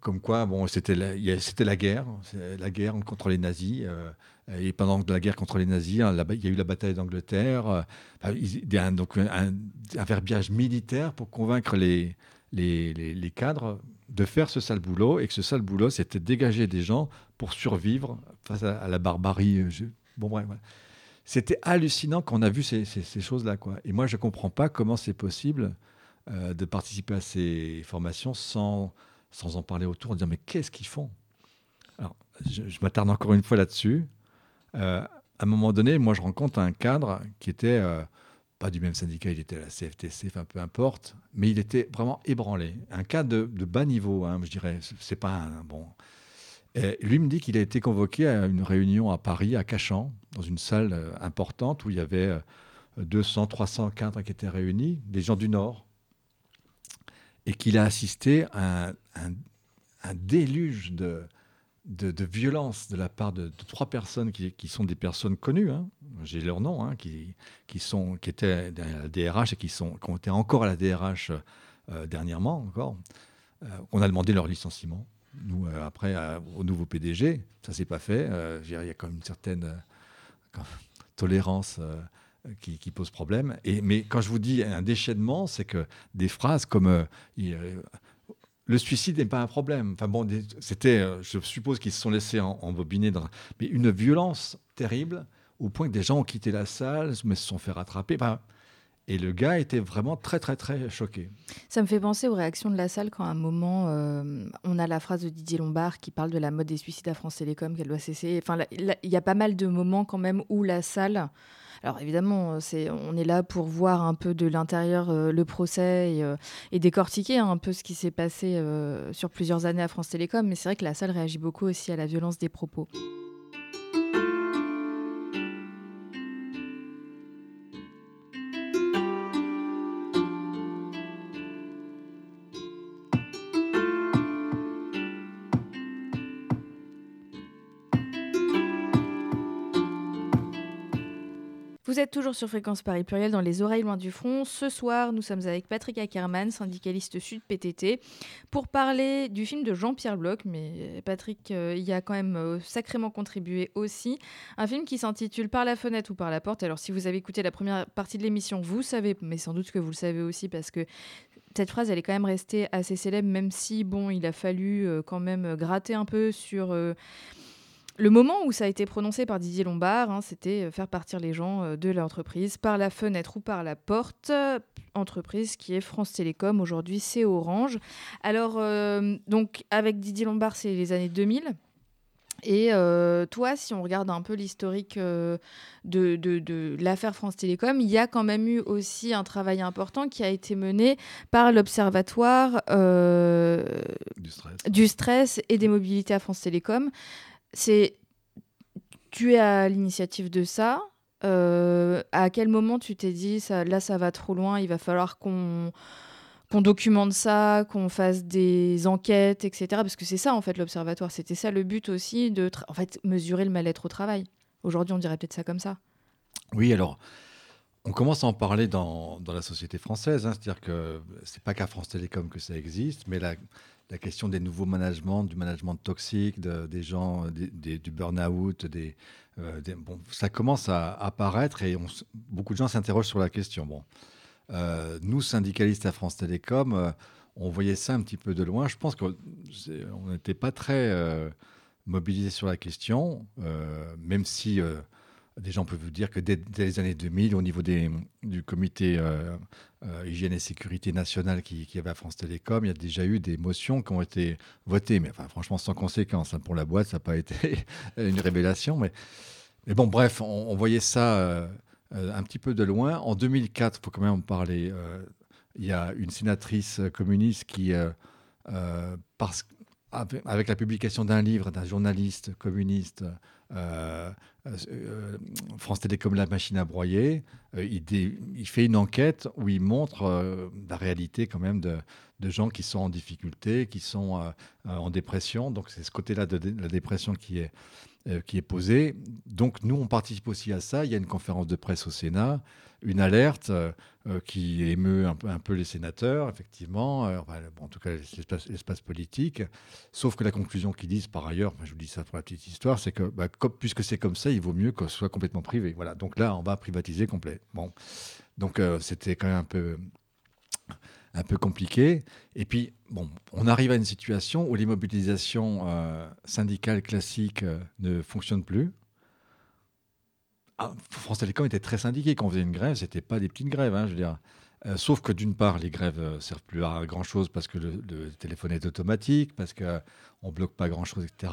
Comme quoi, bon, c'était la, guerre, la guerre contre les nazis. Et pendant la guerre contre les nazis, hein, il y a eu la bataille d'Angleterre. Euh, donc un, verbiage militaire pour convaincre les, cadres de faire ce sale boulot et que ce sale boulot, c'était dégager des gens pour survivre face à, la barbarie. Euh, bon, C'était hallucinant qu'on a vu ces, choses-là. Et moi, je ne comprends pas comment c'est possible euh, de participer à ces formations sans, sans en parler autour, en disant mais qu'est-ce qu'ils font? Alors, je, m'attarde encore une fois là-dessus. Euh, à un moment donné, moi, je rencontre un cadre qui était euh, pas du même syndicat, il était à la CFTC, enfin peu importe, mais il était vraiment ébranlé. Un cadre de, bas niveau, hein, je dirais. C'est pas un bon. Et lui me dit qu'il a été convoqué à une réunion à Paris, à Cachan, dans une salle euh, importante où il y avait 200, 300 cadres qui étaient réunis, des gens du Nord, et qu'il a assisté à un déluge de, de, violence de la part de, trois personnes qui, sont des personnes connues, hein. j'ai leur nom, hein, qui, étaient à la DRH et qui, ont été encore à la DRH euh, dernièrement encore. Euh, on a demandé leur licenciement. Nous, euh, après, au nouveau PDG, ça s'est pas fait. il y a comme une certaine tolérance qui, pose problème. Et, mais quand je vous dis un déchaînement, c'est que des phrases comme le suicide n'est pas un problème. Enfin bon, c'était, euh, je suppose qu'ils se sont laissés embobiner dans, mais une violence terrible au point que des gens ont quitté la salle, mais se sont fait rattraper. et le gars était vraiment très, très, très choqué. Ça me fait penser aux réactions de la salle quand à un moment, euh, on a la phrase de Didier Lombard qui parle de la mode des suicides à France Télécom, qu'elle doit cesser. Enfin, il y a pas mal de moments quand même où la salle alors évidemment, euh, on est là pour voir un peu de l'intérieur euh, le procès et, euh, décortiquer un peu ce qui s'est passé sur plusieurs années à France Télécom, mais c'est vrai que la salle réagit beaucoup aussi à la violence des propos. Vous êtes toujours sur Fréquence Paris Pluriel dans les oreilles loin du front. Ce soir, nous sommes avec Patrick Ackermann, syndicaliste sud PTT, pour parler du film de Jean-Pierre Bloch. Mais Patrick euh, y a quand même euh, sacrément contribué aussi. Un film qui s'intitule Par la fenêtre ou par la porte. Alors, si vous avez écouté la première partie de l'émission, vous savez, mais sans doute que vous le savez aussi parce que cette phrase, elle est quand même restée assez célèbre, même si, bon, il a fallu euh, quand même gratter un peu sur le moment où ça a été prononcé par Didier Lombard, hein, c'était euh, faire partir les gens euh, de l'entreprise par la fenêtre ou par la porte. Entreprise qui est France Télécom, aujourd'hui c'est Orange. Alors, euh, donc avec Didier Lombard, c'est les années 2000. Et euh, toi, si on regarde un peu l'historique euh, de, de, l'affaire France Télécom, il y a quand même eu aussi un travail important qui a été mené par l'Observatoire euh, du, stress. du, stress. et des mobilités à France Télécom. C'est tu es à l'initiative de ça. à quel moment tu t'es dit ça, là ça va trop loin, il va falloir qu'on qu'on documente ça, qu'on fasse des enquêtes, etc. Parce que c'est ça, en fait, l'observatoire. C'était ça le but aussi, de en fait, mesurer le mal-être au travail. Aujourd'hui, on dirait peut-être ça comme ça. Oui, alors, on commence à en parler dans, dans la société française. Hein. C'est-à-dire que c'est pas qu'à France Télécom que ça existe, mais la, la question des nouveaux managements, du management toxique, des gens, du burn-out, euh, ça commence à apparaître et beaucoup de gens s'interrogent sur la question. Bon, euh, nous, syndicalistes à France Télécom, euh, on voyait ça un petit peu de loin. Je pense qu'on n'était pas très euh, mobilisés sur la question, même si des gens peuvent vous dire que dès, les années 2000, au niveau du comité hygiène et sécurité nationale qui, avait à France Télécom, il y a déjà eu des motions qui ont été votées, mais franchement sans conséquence. Hein. Pour la boîte, ça n'a pas [LAUGHS] été une révélation. Mais, bon, bref, on, voyait ça euh, un petit peu de loin. En 2004, il faut quand même en parler, euh, il y a une sénatrice communiste qui, euh, avec la publication d'un livre d'un journaliste communiste, France Télécom, la machine à broyer, il, fait une enquête où il montre la réalité quand même de, gens qui sont en difficulté, qui sont en dépression. Donc c'est ce côté-là de, la dépression qui est, euh, qui est posée. Donc nous, on participe aussi à ça. Il y a une conférence de presse au Sénat, une alerte euh, euh, qui émeut un peu, un peu, les sénateurs, effectivement, en tout cas l'espace politique. Sauf que la conclusion qu'ils disent par ailleurs, je vous dis ça pour la petite histoire, c'est que bah, puisque c'est comme ça, il vaut mieux que ce soit complètement privé. Voilà. Donc là, on va privatiser complet. Bon. Donc c'était quand même un peu un peu compliqué. Et puis, bon, on arrive à une situation où les mobilisations euh, classiques euh, ne fonctionnent plus. Ah, France Télécom était très syndiqué. Quand on faisait une grève, ce n'était pas des petites grèves, hein, je veux dire. Euh, sauf que d'une part, les grèves ne servent plus à grand-chose parce que le, téléphone est automatique, parce qu'on ne bloque pas grand-chose, etc.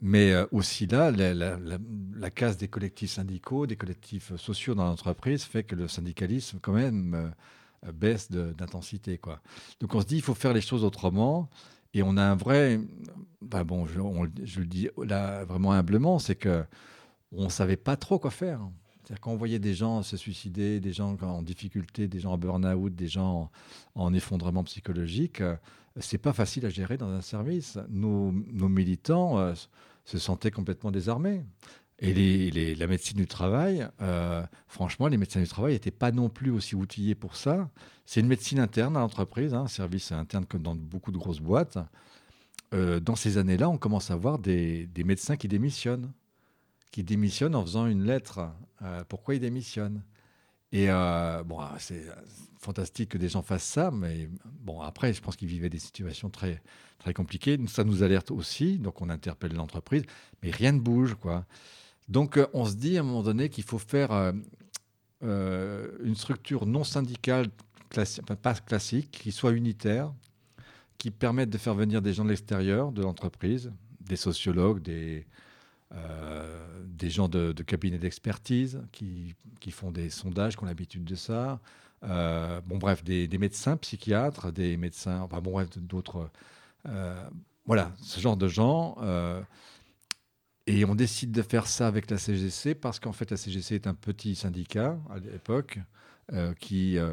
Mais aussi là, la, la, casse des collectifs syndicaux, des collectifs sociaux dans l'entreprise fait que le syndicalisme, quand même, baisse d'intensité. quoi. Donc on se dit, il faut faire les choses autrement. Et on a un vrai. bon, je, le dis là vraiment humblement, c'est que on savait pas trop quoi faire. C'est-à-dire qu'on voyait des gens se suicider, des gens en difficulté, des gens en burn-out, des gens en, effondrement psychologique, c'est pas facile à gérer dans un service. Nos, nos militants euh, se sentaient complètement désarmés. Et les, la médecine du travail, euh, franchement, les médecins du travail n'étaient pas non plus aussi outillés pour ça. C'est une médecine interne à l'entreprise, un hein, service interne comme dans beaucoup de grosses boîtes. Euh, dans ces années-là, on commence à voir des, médecins qui démissionnent, qui démissionnent en faisant une lettre. Euh, pourquoi ils démissionnent Et bon, c'est fantastique que des gens fassent ça, mais bon, après, je pense qu'ils vivaient des situations très, très compliquées. Ça nous alerte aussi, donc on interpelle l'entreprise, mais rien ne bouge, quoi. Donc euh, on se dit à un moment donné qu'il faut faire euh, euh, une structure non syndicale, pas classique, qui soit unitaire, qui permette de faire venir des gens de l'extérieur de l'entreprise, des sociologues, des, gens de, de cabinets d'expertise qui, qui, font des sondages, qui ont l'habitude de ça. bon, bref, des, des, médecins, psychiatres, des médecins, enfin, bon, bref, d'autres. voilà, ce genre de gens et on décide de faire ça avec la CGC parce qu'en fait, la CGC est un petit syndicat à l'époque euh, qui, euh,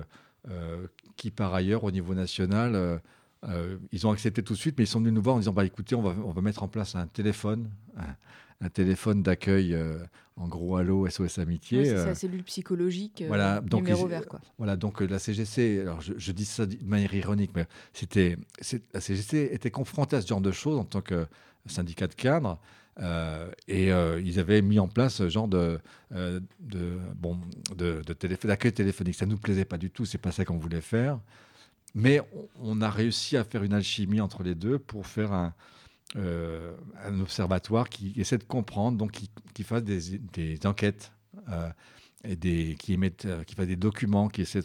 euh, qui, par ailleurs, au niveau national, ils ont accepté tout de suite, mais ils sont venus nous voir en disant bah, écoutez, on va, on va mettre en place un téléphone, un, téléphone d'accueil, en gros, Allo, SOS Amitié. c'est la cellule psychologique, voilà, donc, numéro vert. Quoi. Voilà, donc la CGC, alors je, je, dis ça de manière ironique, mais c'était, la CGC était confrontée à ce genre de choses en tant que syndicat de cadre. Euh, et euh, ils avaient mis en place ce genre de, euh, bon, de, d'accueil téléphonique. Ça ne nous plaisait pas du tout, c'est pas ça qu'on voulait faire. Mais on a réussi à faire une alchimie entre les deux pour faire un, un observatoire qui essaie de comprendre, donc qui, qui fasse des, des enquêtes et des, qui, émettent, qui fasse des documents, qui essaie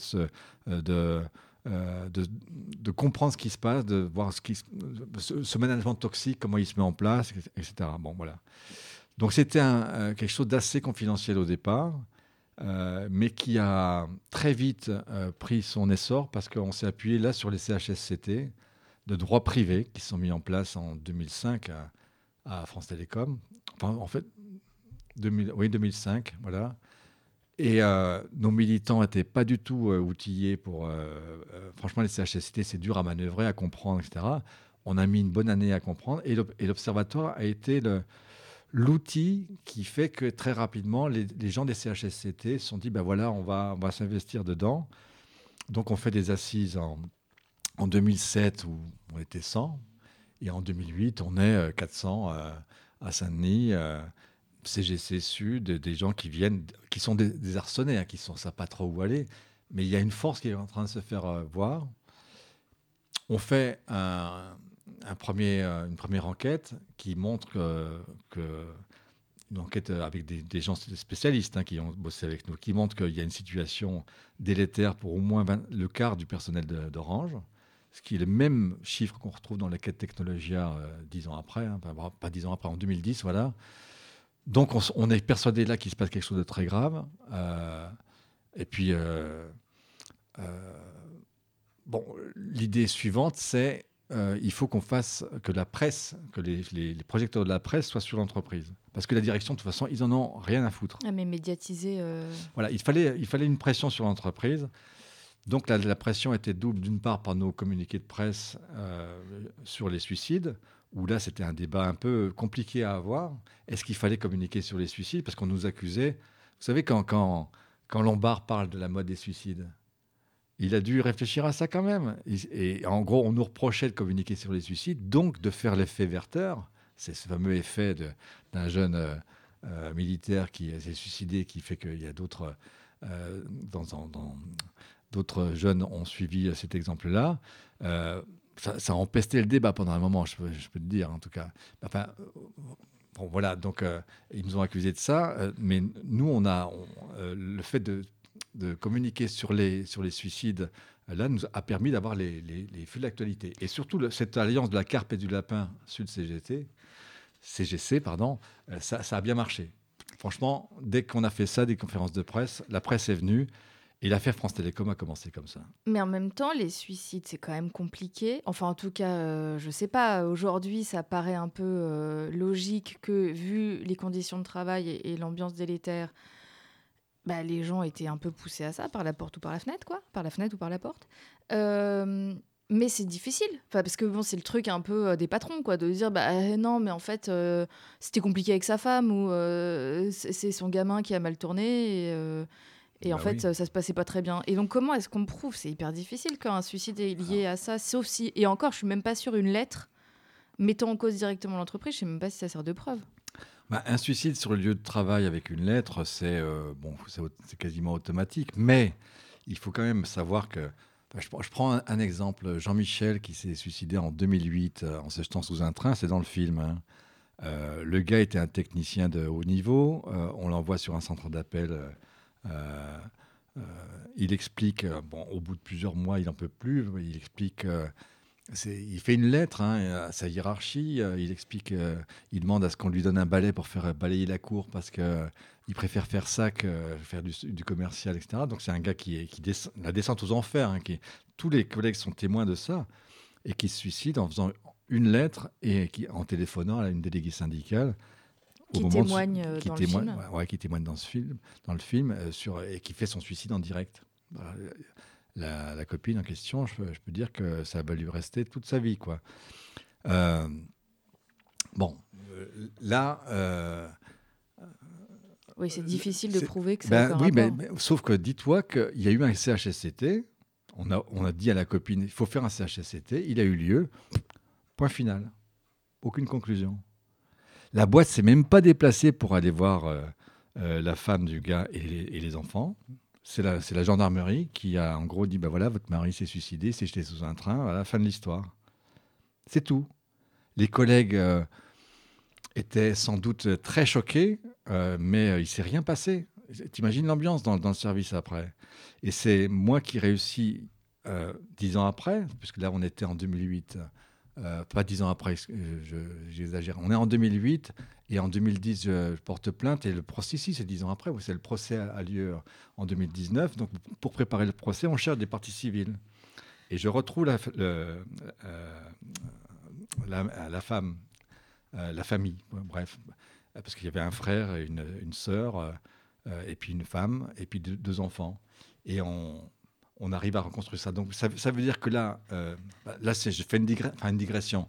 de de, comprendre ce qui se passe, de voir ce, management toxique, comment il se met en place, etc. Bon, voilà. Donc c'était quelque chose d'assez confidentiel au départ. Euh, mais qui a très vite euh, pris son essor parce qu'on s'est appuyé là sur les CHSCT de droit privé qui sont mis en place en 2005 à, France Télécom. Enfin, en fait, 2000, oui, 2005, voilà. Et euh, nos militants n'étaient pas du tout outillés pour. franchement, les CHSCT, c'est dur à manœuvrer, à comprendre, etc. On a mis une bonne année à comprendre. Et l'Observatoire a été l'outil qui fait que très rapidement, les, gens des CHSCT se sont dit, ben voilà, on va, on va s'investir dedans. Donc on fait des assises en, en 2007 où on était 100, et en 2008, on est 400 euh, euh, à Saint-Denis. CGC euh, Sud, des gens qui viennent, qui sont des, des hein, qui sont ça pas trop où aller, mais il y a une force qui est en train de se faire voir. On fait un, premier, euh, une première enquête qui montre que, une enquête avec des, gens spécialistes hein, qui ont bossé avec nous, qui montre qu'il y a une situation délétère pour au moins le quart du personnel d'Orange, ce qui est le même chiffre qu'on retrouve dans la quête Technologia euh, dix ans après, hein, pas dix ans après, en 2010, voilà. Donc on, est persuadé là qu'il se passe quelque chose de très grave. Euh, et puis, bon, l'idée suivante, c'est euh, il faut qu'on fasse que la presse, que les, projecteurs de la presse soient sur l'entreprise. Parce que la direction, de toute façon, ils en ont rien à foutre. Ah, mais médiatiser. Euh, voilà, il fallait, il fallait une pression sur l'entreprise. Donc la, pression était double, d'une part par nos communiqués de presse euh, sur les suicides, où là c'était un débat un peu compliqué à avoir. Est-ce qu'il fallait communiquer sur les suicides? Parce qu'on nous accusait. Vous savez, quand, quand, quand Lombard parle de la mode des suicides, il a dû réfléchir à ça quand même. Et en gros, on nous reprochait de communiquer sur les suicides, donc de faire l'effet Werther. C'est ce fameux effet d'un jeune euh, euh, militaire qui s'est suicidé, qui fait qu'il y a d'autres euh, d'autres jeunes ont suivi cet exemple-là. Ça, a empesté le débat pendant un moment, je peux, te dire en tout cas. Enfin, bon voilà, donc ils nous ont accusés de ça, mais nous, on a le fait de communiquer sur les, sur les suicides, là, nous a permis d'avoir les, les, d'actualité. Et surtout, cette alliance de la carpe et du lapin Sud-CGT, CGC, pardon, euh, ça, ça, a bien marché. Franchement, dès qu'on a fait ça, des conférences de presse, la presse est venue. Et l'affaire France Télécom a commencé comme ça. Mais en même temps, les suicides, c'est quand même compliqué. Enfin, en tout cas, euh, je ne sais pas, aujourd'hui, ça paraît un peu euh, logique que, vu les conditions de travail et l'ambiance délétère, bah, les gens étaient un peu poussés à ça par la porte ou par la fenêtre, quoi, par la fenêtre ou par la porte. Euh, mais c'est difficile, enfin, parce que bon, c'est le truc un peu des patrons, quoi, de dire bah non, mais en fait c'était compliqué avec sa femme ou c'est son gamin qui a mal tourné en bah fait ça, ça, se passait pas très bien. Et donc comment est-ce qu'on prouve? C'est hyper difficile quand un suicide est lié ah. à ça, sauf si et encore, je suis même pas sur une lettre mettant en cause directement l'entreprise, je sais même pas si ça sert de preuve. Bah, un suicide sur le lieu de travail avec une lettre, c'est euh, bon, c'est quasiment automatique. Mais il faut quand même savoir que. je, prends un, exemple. Jean-Michel qui s'est suicidé en 2008 euh, en se jetant sous un train, c'est dans le film. Hein. Euh, le gars était un technicien de haut niveau. on l'envoie sur un centre d'appel. Il explique, bon, au bout de plusieurs mois, il n'en peut plus. Il explique il fait une lettre hein, à sa hiérarchie. Euh, il explique, euh, il demande à ce qu'on lui donne un balai pour faire balayer la cour parce qu'il euh, préfère faire ça que faire du, commercial, etc. Donc c'est un gars qui descend, la descente aux enfers. Hein, tous les collègues sont témoins de ça et qui se suicide en faisant une lettre et en téléphonant à une déléguée syndicale. Qui témoigne dans le film. Ouais, qui témoigne dans ce film, dans le film, sur et qui fait son suicide en direct la, copine en question, je, peux dire que ça va lui rester toute sa vie. Quoi. Euh, bon, euh, là. Euh, oui, c'est difficile de prouver que ça ben, oui, mais, sauf que dis-toi qu'il y a eu un CHSCT. On a, on a dit à la copine il faut faire un CHSCT. Il a eu lieu. Point final. Aucune conclusion. La boîte s'est même pas déplacée pour aller voir la femme du gars et les enfants c'est la, gendarmerie qui a en gros dit bah voilà, votre mari s'est suicidé, s'est jeté sous un train, à la fin de l'histoire. C'est tout. Les collègues euh, étaient sans doute très choqués, euh, mais euh, il s'est rien passé. T'imagines l'ambiance dans, le service après. Et c'est moi qui réussis dix ans après, puisque là on était en 2008, pas dix ans après, j'exagère, on est en 2008 et en 2010 je porte plainte et le procès, si c'est dix ans après, c'est le procès a, lieu en 2019. Donc pour préparer le procès, on cherche des parties civiles. Et je retrouve la, la, femme, la famille, bref, parce qu'il y avait un frère et une, une sœur, et puis une femme, et puis deux enfants. Et on, on arrive à reconstruire ça. Donc ça, veut dire que là, euh, là je fais une, digression.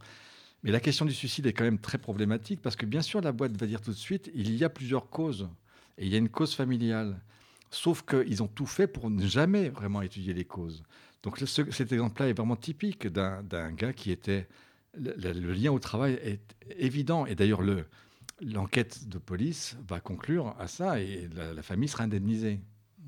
Mais la question du suicide est quand même très problématique parce que bien sûr, la boîte va dire tout de suite, il y a plusieurs causes. Et il y a une cause familiale. Sauf qu'ils ont tout fait pour ne jamais vraiment étudier les causes. Donc cet exemple-là est vraiment typique d'un gars qui était... Le, lien au travail est évident. Et d'ailleurs, l'enquête de police va conclure à ça et la famille sera indemnisée.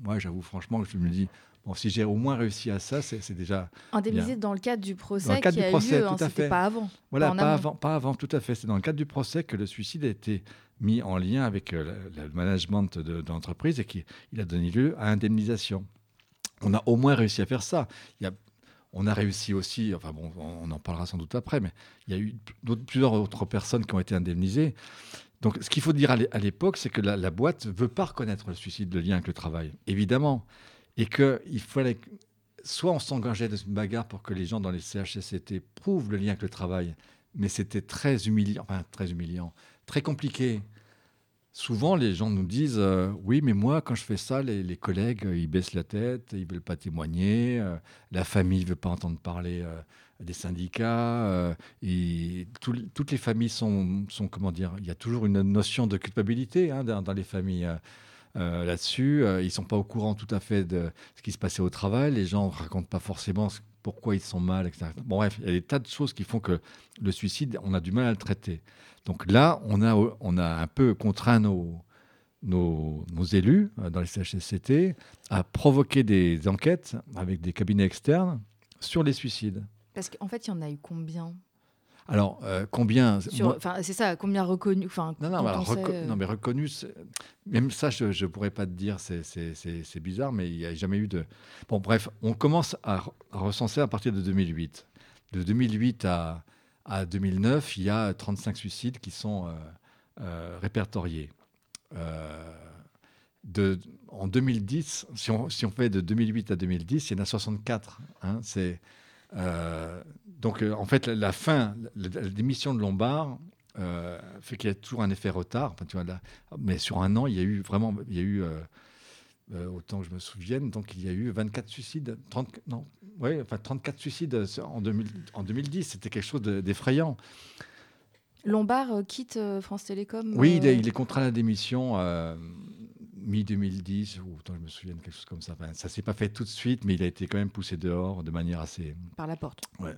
Moi, j'avoue franchement que je me dis, Bon, si j'ai au moins réussi à ça, c'est déjà. Indemnisé dans le cadre du procès qui a procès, eu lieu, hein, c'était pas avant. Voilà, pas, avant, pas avant, tout à fait. C'est dans le cadre du procès que le suicide a été mis en lien avec euh, le, management de, l'entreprise et qu'il a donné lieu à indemnisation. On a au moins réussi à faire ça. Il y a, on a réussi aussi, enfin bon, on en parlera sans doute après, mais il y a eu plusieurs autres personnes qui ont été indemnisées. Donc, ce qu'il faut dire à l'époque, c'est que la, boîte ne veut pas reconnaître le suicide, le lien avec le travail. Évidemment et qu'il fallait soit on s'engageait dans une bagarre pour que les gens dans les CHSCT prouvent le lien avec le travail, mais c'était très humiliant, très humiliant, très compliqué. Souvent, les gens nous disent euh, Oui, mais moi, quand je fais ça, les, collègues, ils baissent la tête, ils ne veulent pas témoigner, euh, la famille ne veut pas entendre parler euh, des syndicats, et toutes les familles sont, comment dire, il y a toujours une notion de culpabilité hein, dans, les familles. Euh, là-dessus. Euh, ils ne sont pas au courant tout à fait de ce qui se passait au travail. Les gens ne racontent pas forcément pourquoi ils sont mal, etc. Bon, bref, il y a des tas de choses qui font que le suicide, on a du mal à le traiter. Donc là, on a, on a un peu contraint nos, élus euh, dans les CHSCT à provoquer des enquêtes avec des cabinets externes sur les suicides. Parce qu'en fait, il y en a eu combien alors, euh, combien C'est ça, combien reconnu Non, non, euh, non, mais reconnu, même ça, je ne pourrais pas te dire, c'est bizarre, mais il n'y a jamais eu de. Bon, bref, on commence à, recenser à partir de 2008. De 2008 à, à 2009, il y a 35 suicides qui sont euh, répertoriés. de, en 2010, si on, si on, fait de 2008 à 2010, il y en a 64. Hein, c'est euh, donc, euh, en fait, la, fin, la, démission de Lombard euh, fait qu'il y a toujours un effet retard. tu vois, là, mais sur un an, il y a eu vraiment, il y a eu, autant que je me souvienne, donc il y a eu 24 suicides, 30, non, ouais, enfin 34 suicides en, 2000, en 2010. C'était quelque chose d'effrayant. Lombard quitte France Télécom Oui, il est, il est contraint à la démission mi-2010, ou autant je me souviens quelque chose comme ça. Enfin, ça s'est pas fait tout de suite, mais il a été quand même poussé dehors de manière assez. Par la porte. Ouais.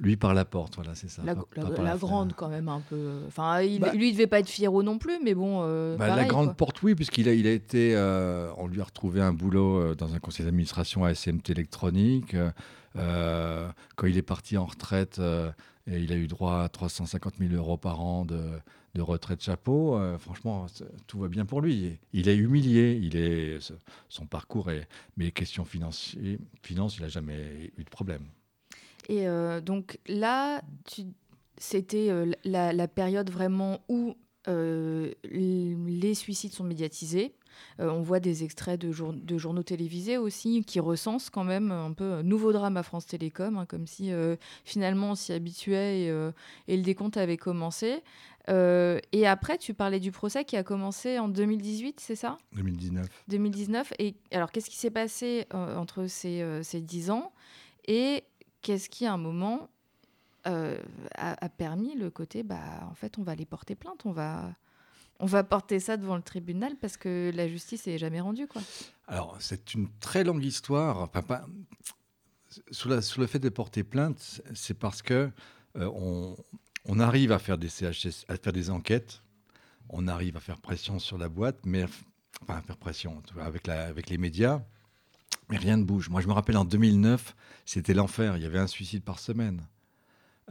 Lui par la porte, voilà, c'est ça. La, la, grande quand même un peu. Enfin, il, bah lui, il devait pas être fiero non plus, mais bon. Euh, bah, la grande porte, oui, puisqu'il a, il a été, euh, on lui a retrouvé un boulot euh, dans un conseil d'administration à SMT électronique. quand il est parti en retraite, et il a eu droit à 350 000 euros par an de, de retraite chapeau. franchement, tout va bien pour lui. Il est humilié, il est, son parcours est, mais questions financières, finance, il n'a jamais eu de problème. Et euh, donc là, c'était euh, la, période vraiment où euh, les suicides sont médiatisés. on voit des extraits de, de, journaux télévisés aussi qui recensent quand même un peu nouveau drame à France Télécom, hein, comme si finalement on s'y habituait et, et, le décompte avait commencé. et après, tu parlais du procès qui a commencé en 2018, c'est ça? 2019. 2019. Et alors, qu'est-ce qui s'est passé entre ces, ces 10 ans? Et qu'est-ce qui, à un moment, euh, a, permis le côté, bah, en fait, on va les porter plainte, on va, on va porter ça devant le tribunal parce que la justice n'est jamais rendue, quoi. Alors, c'est une très longue histoire. Enfin, la, le fait de porter plainte, c'est parce que euh, on, arrive à faire des CHS, à faire des enquêtes, on arrive à faire pression sur la boîte, mais enfin, à faire pression avec, avec les médias. Mais rien ne bouge. Moi, je me rappelle en 2009, c'était l'enfer. Il y avait un suicide par semaine.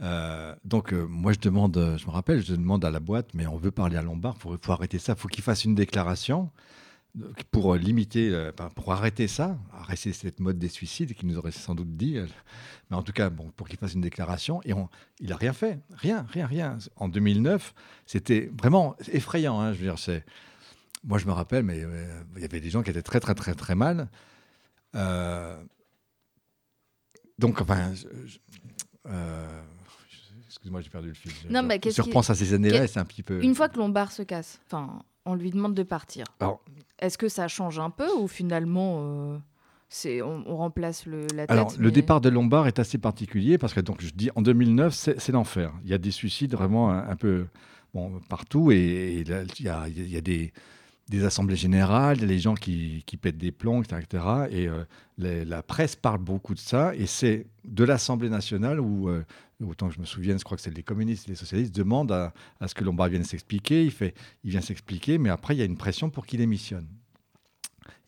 Euh, donc, euh, moi, je demande, je me rappelle, je demande à la boîte, mais on veut parler à Lombard, il faut, arrêter ça, il faut qu'il fasse une déclaration. pour limiter, pour arrêter ça, arrêter cette mode des suicides, qui nous aurait sans doute dit, mais en tout cas, bon, pour qu'il fasse une déclaration, et il n'a rien fait, rien, rien, rien. En 2009, c'était vraiment effrayant. Hein, je veux dire, moi je me rappelle, mais il y avait des gens qui étaient très, très, très, très mal. donc, enfin, excuse-moi, j'ai perdu le fil. Non, mais à ces années-là, c'est un petit peu. Une fois que Lombard se casse, enfin, on lui demande de partir. Est-ce que ça change un peu ou finalement euh, c'est on, remplace le, la tête Alors, le départ de Lombard est assez particulier parce que donc je dis en 2009 c'est l'enfer. Il y a des suicides vraiment un, peu bon partout et, il y a, y a des des assemblées générales, les gens qui, pètent des plombs, etc. Et euh, la presse parle beaucoup de ça. Et c'est de l'Assemblée nationale où, euh, autant que je me souvienne, je crois que c'est les communistes et les socialistes, demandent à, à ce que Lombard vienne s'expliquer. Il, fait, il vient s'expliquer, mais après, il y a une pression pour qu'il démissionne.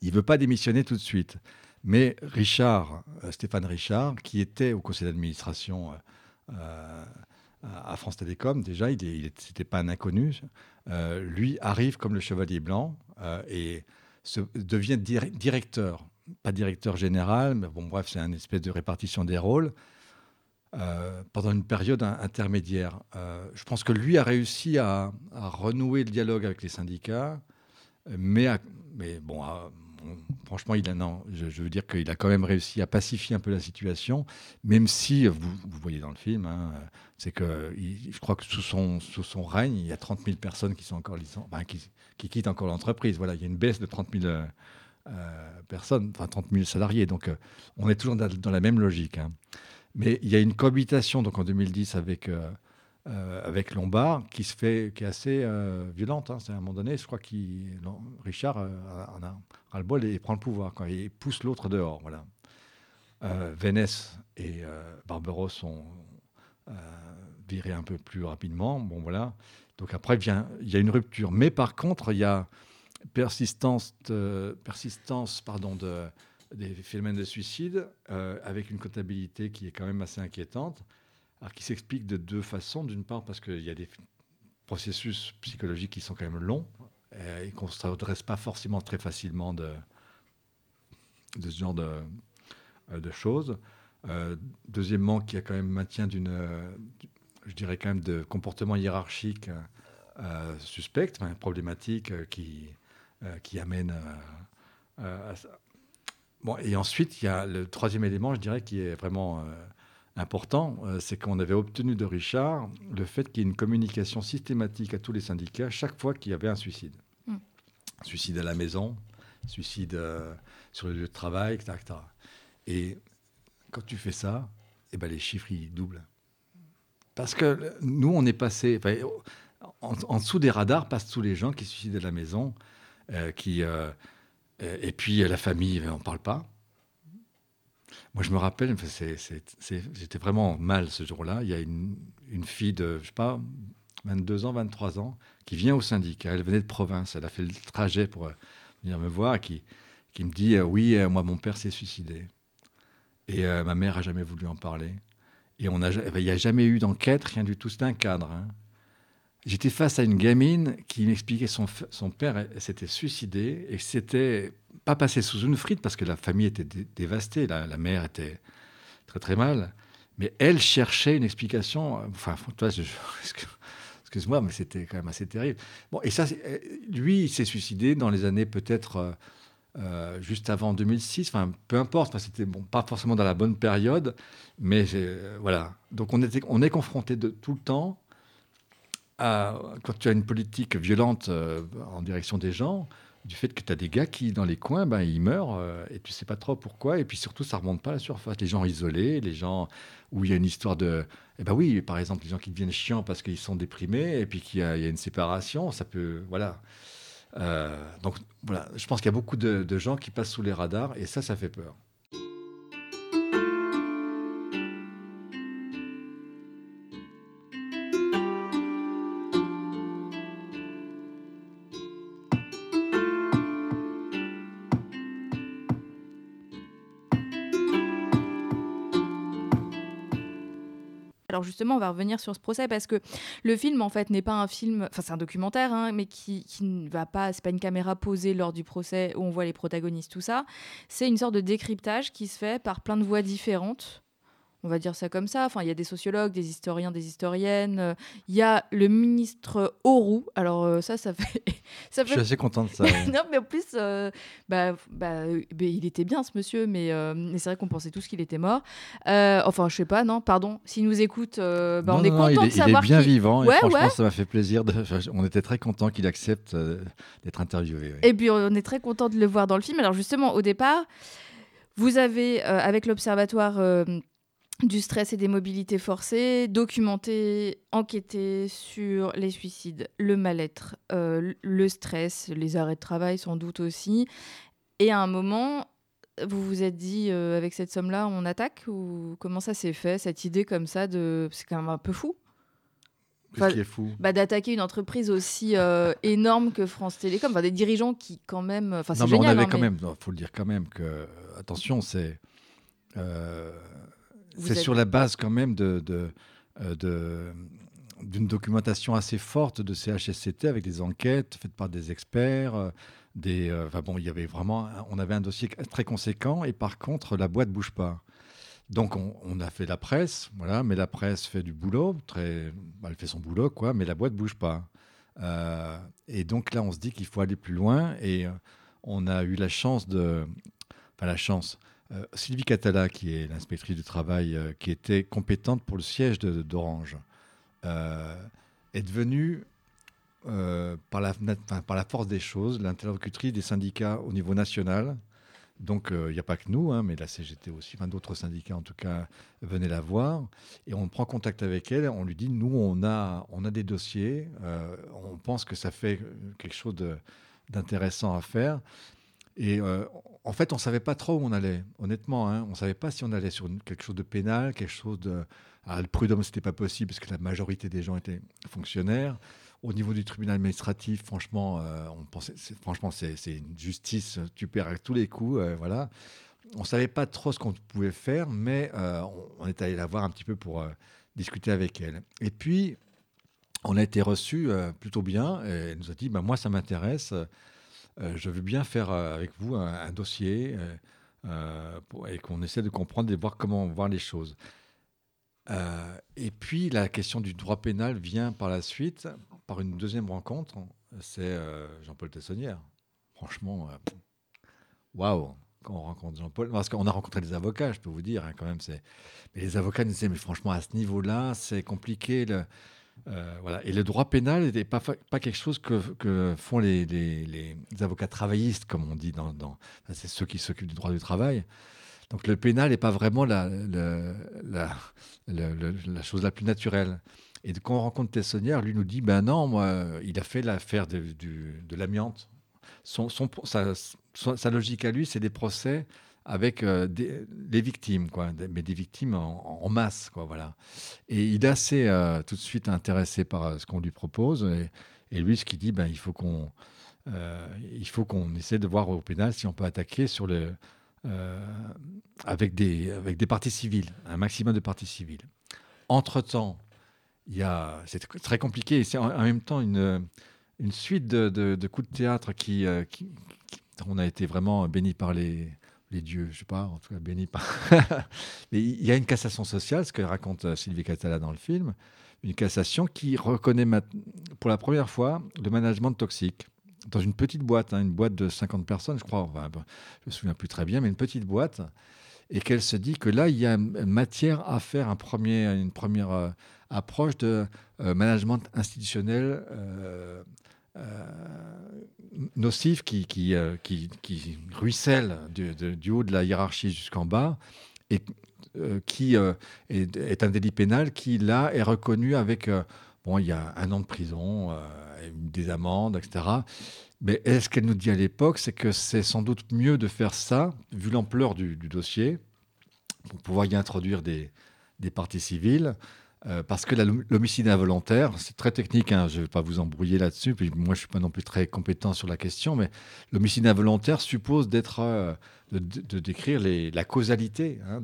Il ne veut pas démissionner tout de suite. Mais Richard, euh, Stéphane Richard, qui était au conseil d'administration à France Télécom, déjà, il n'était pas un inconnu. Euh, lui arrive comme le chevalier blanc euh, et devient directeur, pas directeur général, mais bon, bref, c'est une espèce de répartition des rôles. Euh, pendant une période intermédiaire. je pense que lui a réussi à, renouer le dialogue avec les syndicats, mais, mais bon, franchement, il a, non, je, veux dire qu'il a quand même réussi à pacifier un peu la situation, même si, vous, voyez dans le film, hein, c'est que je crois que sous son, sous son règne, il y a 30 000 personnes qui, sont encore qui, qui, quittent encore l'entreprise. Voilà, il y a une baisse de 30 000 euh, personnes, enfin 30 000 salariés. Donc, euh, on est toujours dans, la même logique. Hein. Mais il y a une cohabitation donc en 2010 avec euh, avec Lombard, qui se fait, qui est assez euh, violente. Hein. C'est à un moment donné, je crois qu'il Richard euh, en a ras le bol et prend le pouvoir quand il pousse l'autre dehors. Voilà. Vénès et Barberos sont virés un peu plus rapidement. Bon voilà. Donc après il y a une rupture. Mais par contre, il y a persistance, persistance pardon, de, des phénomènes de suicide avec une comptabilité qui est quand même assez inquiétante alors qui s'explique de deux façons. D'une part, parce qu'il y a des processus psychologiques qui sont quand même longs euh, et qu'on ne s'adresse pas forcément très facilement de, ce genre de, euh, choses. Euh, deuxièmement, qu'il y a quand même maintien d'une, je dirais quand même, de comportement hiérarchique suspect, problématique qui, qui amène à ça. Bon, et ensuite, il y a le troisième élément, je dirais, qui est vraiment important, euh, c'est qu'on avait obtenu de Richard le fait qu'il y ait une communication systématique à tous les syndicats chaque fois qu'il y avait un suicide. Mm. Suicide à la maison, suicide euh, sur le lieu de travail, etc., Et quand tu fais ça, eh ben, les chiffres, ils doublent. Parce que nous, on est passé... En, en, dessous des radars passent tous les gens qui suicident à la maison, euh, qui... et puis la famille, on ne parle pas. Moi, je me rappelle, j'étais vraiment mal ce jour-là. Il y a une, fille de, je sais pas, 22 ans, 23 ans, qui vient au syndicat. Elle venait de province. Elle a fait le trajet pour euh, venir me voir, qui, qui me dit euh, Oui, euh, moi, mon père s'est suicidé. Et ma mère a jamais voulu en parler. Et on a, eh ben, il n'y a jamais eu d'enquête, rien du tout. C'était un cadre. Hein. J'étais face à une gamine qui m'expliquait son, son père s'était suicidé et c'était pas passé sous une frite parce que la famille était dévastée, la, mère était très très mal, mais elle cherchait une explication. Enfin, [LAUGHS] toi, excuse-moi, mais c'était quand même assez terrible. Bon, et ça, lui, il s'est suicidé dans les années peut-être euh, euh, juste avant 2006. Enfin, peu importe. c'était bon, pas forcément dans la bonne période, mais euh, voilà. Donc on était, est confronté de tout le temps à quand tu as une politique violente en direction des gens du fait que tu as des gars qui, dans les coins, ben, ils meurent euh, et tu sais pas trop pourquoi. Et puis surtout, ça remonte pas à la surface. Les gens isolés, les gens où il y a une histoire de. Eh ben oui, par exemple, les gens qui deviennent chiants parce qu'ils sont déprimés et puis qu'il y, a une séparation, ça peut. Voilà. Euh, donc voilà, je pense qu'il y a beaucoup de gens qui passent sous les radars et ça, ça fait peur. Alors justement, on va revenir sur ce procès parce que le film, en fait, n'est pas un film, enfin c'est un documentaire, hein, mais qui, qui, ne va pas, c'est pas une caméra posée lors du procès où on voit les protagonistes, tout ça. C'est une sorte de décryptage qui se fait par plein de voix différentes on va dire ça comme ça. Enfin, il y a des sociologues, des historiens, des historiennes. Euh, il y a le ministre Auroux. Alors euh, ça, ça fait, [LAUGHS] ça fait... Je suis assez content de ça. [LAUGHS] non, mais en plus, euh, bah, bah, il était bien ce monsieur, mais, c'est vrai qu'on pensait tous qu'il était mort. enfin, je sais pas, non, pardon. S'il nous écoute, bah, on est content de savoir. Il est bien vivant. et franchement, ça m'a fait plaisir. [LAUGHS] On était très content qu'il accepte d'être interviewé. Et puis, on est très content de le voir dans le film. Alors justement, au départ, vous avez avec l'observatoire du stress et des mobilités forcées, documenter, enquêter sur les suicides, le mal-être, euh, le stress, les arrêts de travail sans doute aussi. Et à un moment, vous vous êtes dit, euh, avec cette somme-là, on attaque Ou comment ça s'est fait, cette idée comme ça de... C'est quand même un peu fou. Qu'est-ce qui est fou? bah, D'attaquer une entreprise aussi euh, énorme que France Télécom, enfin, des dirigeants qui quand même... Enfin, c'est génial. On avait hein, quand même, il faut le dire quand même que, attention, c'est c'est sur la base quand même de, euh, d'une documentation assez forte de CHSCT avec des enquêtes faites par des experts. Euh, des, euh, bon, il y avait vraiment, on avait un dossier très conséquent et par contre, la boîte bouge pas. Donc, on, a fait la presse, voilà, mais la presse fait du boulot, très, bah, elle fait son boulot, quoi, mais la boîte bouge pas. et donc là, on se dit qu'il faut aller plus loin et on a eu la chance de, enfin la chance, euh, Sylvie Catala, qui est l'inspectrice du travail, euh, qui était compétente pour le siège d'Orange, euh, est devenue, par, la, force des choses, l'interlocutrice des syndicats au niveau national. Donc, il n'y a pas que nous, hein, mais la CGT aussi, d'autres syndicats en tout cas, venaient la voir. Et on prend contact avec elle, on lui dit, nous, on a des dossiers, on pense que ça fait quelque chose d'intéressant à faire. Et euh, en fait, on ne savait pas trop où on allait, honnêtement. Hein. On ne savait pas si on allait sur quelque chose de pénal, quelque chose de. Alors, le prud'homme, ce n'était pas possible parce que la majorité des gens étaient fonctionnaires. Au niveau du tribunal administratif, franchement, euh, on pensait, franchement, c'est une justice, tu perds à tous les coups, euh, voilà. On savait pas trop ce qu'on pouvait faire, mais on, est allé la voir un petit peu pour discuter avec elle. Et puis, on a été reçu plutôt bien. Elle nous a dit, bah, moi, ça m'intéresse. Euh, je veux bien faire euh, avec vous un, dossier euh, et qu'on essaie de comprendre et voir comment voir les choses. et puis la question du droit pénal vient par la suite, par une deuxième rencontre, c'est Jean-Paul Tessonnière. Franchement, waouh quand on rencontre Jean-Paul, parce qu'on a rencontré des avocats, je peux vous dire, hein, quand même. Mais les avocats nous disaient, mais franchement, à ce niveau-là, c'est compliqué. Euh. Et le droit pénal n'est pas, quelque chose que, font les, avocats travaillistes, comme on dit. Dans, c'est ceux qui s'occupent du droit du travail. Donc le pénal n'est pas vraiment la, chose la plus naturelle. Et quand on rencontre Tessonnière, lui nous dit, ben non, moi, il a fait l'affaire de, de l'amiante. Sa, logique à lui, c'est des procès avec euh, des, victimes, quoi, mais des victimes en, masse, quoi, voilà. Et il est assez euh, tout de suite intéressé par euh, ce qu'on lui propose, et, lui, ce qu'il dit, ben, il faut qu'on, il faut qu'on essaie de voir au pénal si on peut attaquer sur le, avec des, avec des parties civiles, un maximum de parties civiles. Entre temps, il c'est très compliqué, c'est en, même temps une, une suite de, coups de théâtre qui, qui, on a été vraiment béni par les les dieux, je sais pas, en tout cas bénis par. [LAUGHS] Mais il y a une cassation sociale, ce que raconte euh, Sylvie Catala dans le film, une cassation qui reconnaît pour la première fois le management toxique dans une petite boîte, hein, une boîte de 50 personnes, je crois, je ne me souviens plus très bien, mais une petite boîte, et qu'elle se dit que là, il y a matière à faire un premier, une première euh, approche de euh, management institutionnel nocif qui, qui, euh, qui, du, haut de la hiérarchie jusqu'en bas et euh, qui euh, est, un délit pénal qui, là, est reconnu avec, bon, il y a un an de prison, des amendes, etc. Mais ce qu'elle nous dit à l'époque, c'est que c'est sans doute mieux de faire ça, vu l'ampleur du, dossier, pour pouvoir y introduire des parties civiles, Euh, parce que l'homicide involontaire, c'est très technique, hein, je ne vais pas vous embrouiller là-dessus, puis moi je ne suis pas non plus très compétent sur la question, mais l'homicide involontaire suppose d'être, euh, de, décrire la causalité. Hein,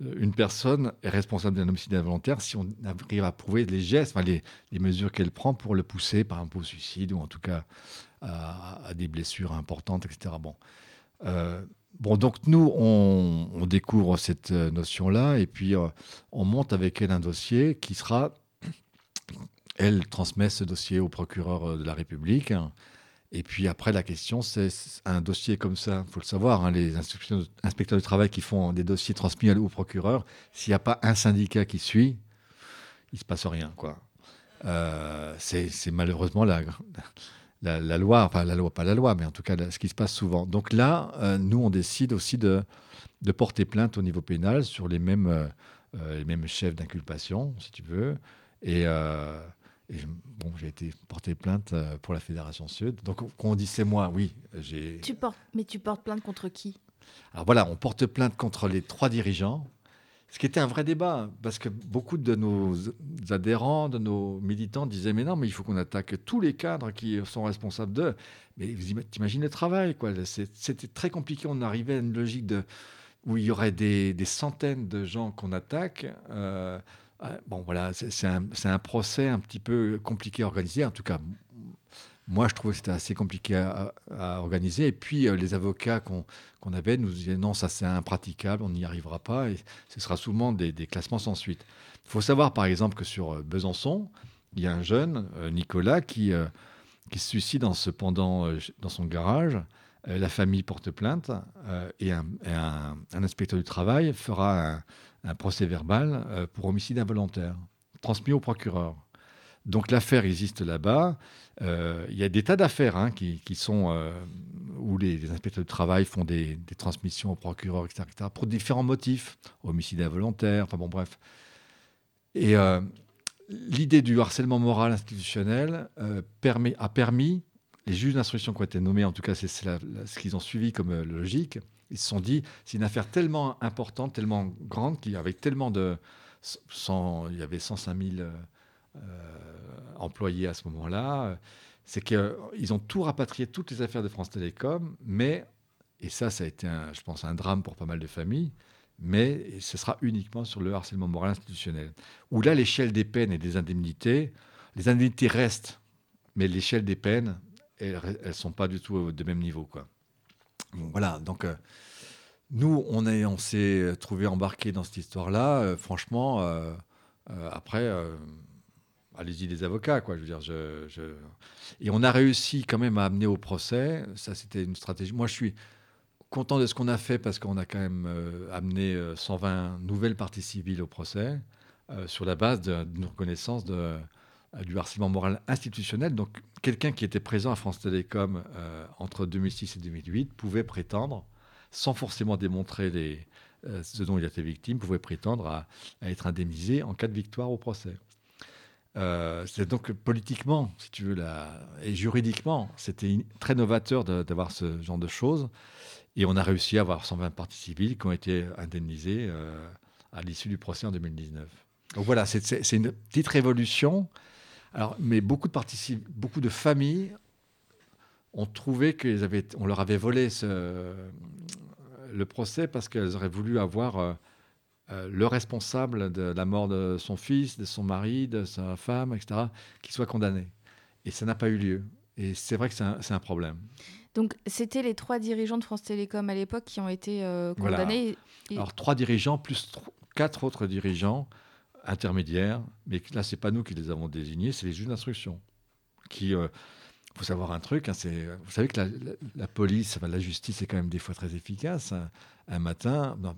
une personne est responsable d'un homicide involontaire si on arrive à prouver les gestes, les, les, mesures qu'elle prend pour le pousser, par exemple au suicide, ou en tout cas à, des blessures importantes, etc. Bon. Euh, Bon, donc nous, on, découvre cette euh, notion-là et puis euh, on monte avec elle un dossier qui sera. [CLEARS THROAT] Elle transmet ce dossier au procureur euh, de la République. Et puis après, la question, c'est un dossier comme ça, il faut le savoir, hein, les inspecteurs de travail qui font des dossiers transmis au procureur, s'il n'y a pas un syndicat qui suit, il ne se passe rien. c'est malheureusement la, [LAUGHS] la, loi, enfin la loi, pas la loi, mais en tout cas ce qui se passe souvent. Donc là, euh, nous, on décide aussi de, de, porter plainte au niveau pénal sur les mêmes, euh, euh, les mêmes chefs d'inculpation, si tu veux. Et, bon, j'ai été porté plainte pour la Fédération Sud. Donc quand on dit c'est moi, oui, j'ai. Tu portes, mais tu portes plainte contre qui? Alors voilà, on porte plainte contre les trois dirigeants ce qui était un vrai débat, parce que beaucoup de nos adhérents, de nos militants disaient Mais non, mais il faut qu'on attaque tous les cadres qui sont responsables d'eux. Mais vous imaginez le travail, quoi. C'était très compliqué. On arrivait à une logique où il y aurait des, centaines de gens qu'on attaque. Euh, bon, voilà, c'est un, procès un petit peu compliqué à organiser. En tout cas, moi, je trouvais que c'était assez compliqué à, organiser. Et puis, euh, les avocats qu'on avait nous disaient non, ça c'est impraticable, on n'y arrivera pas. Et ce sera souvent des, classements sans suite. Il faut savoir, par exemple, que sur euh, Besançon, il y a un jeune, euh, Nicolas, qui, qui se suicide en se pendant dans son garage. la famille porte plainte et, un, inspecteur du travail fera un procès verbal pour homicide involontaire, transmis au procureur. Donc l'affaire existe là-bas. Euh, il y a des tas d'affaires hein, qui, sont euh, où les, inspecteurs de travail font des, transmissions au procureur, etc., pour différents motifs, homicide involontaire, enfin bon, bref. Et euh, l'idée du harcèlement moral institutionnel a permis, les juges d'instruction qui ont été nommés, en tout cas c'est ce qu'ils ont suivi comme logique, ils se sont dit, c'est une affaire tellement importante, tellement grande, qu'il y avait tellement de... il y avait 105 000 employés à ce moment-là, c'est qu'ils ont tout rapatrié, toutes les affaires de France Télécom, mais, et ça, ça a été, je pense, un drame pour pas mal de familles, mais ce sera uniquement sur le harcèlement moral institutionnel. Où là, l'échelle des peines et des indemnités, les indemnités restent, mais l'échelle des peines, elles ne sont pas du tout de même niveau. Quoi. voilà, donc euh, nous, on, est, on s'est trouvé embarqué dans cette histoire-là. Euh, franchement, euh, après allez-y les avocats, quoi. Je veux dire, et on a réussi quand même à amener au procès. Ça, c'était une stratégie. Moi, je suis content de ce qu'on a fait parce qu'on a quand même euh, amené 120 euh, nouvelles parties civiles au procès euh, sur la base d'une reconnaissance du harcèlement moral institutionnel. Donc, quelqu'un qui était présent à France Télécom entre 2006 et 2008 pouvait prétendre, sans forcément démontrer ce dont il était victime, pouvait prétendre à être indemnisé en cas de victoire au procès. Euh, c'est donc politiquement, si tu veux, et juridiquement, c'était très novateur d'avoir ce genre de choses. Et on a réussi à avoir 120 parties civiles qui ont été indemnisées euh, à l'issue du procès en 2019. Donc voilà, c'est une petite révolution. Alors, mais beaucoup de, familles ont trouvé qu'on leur avait volé le procès parce qu'elles auraient voulu avoir euh, euh, le responsable de la mort de son fils, de son mari, de sa femme, etc., qui soit condamné. Et ça n'a pas eu lieu. Et c'est vrai que c'est un, problème. Donc, c'était les trois dirigeants de France Télécom à l'époque qui ont été euh, condamnés. Alors, trois dirigeants plus quatre autres dirigeants intermédiaires. Mais là, c'est pas nous qui les avons désignés, c'est les juges d'instruction. Qui, il euh, faut savoir un truc, hein, c'est, vous savez que la, police, la justice est quand même des fois très efficace. Un matin, non,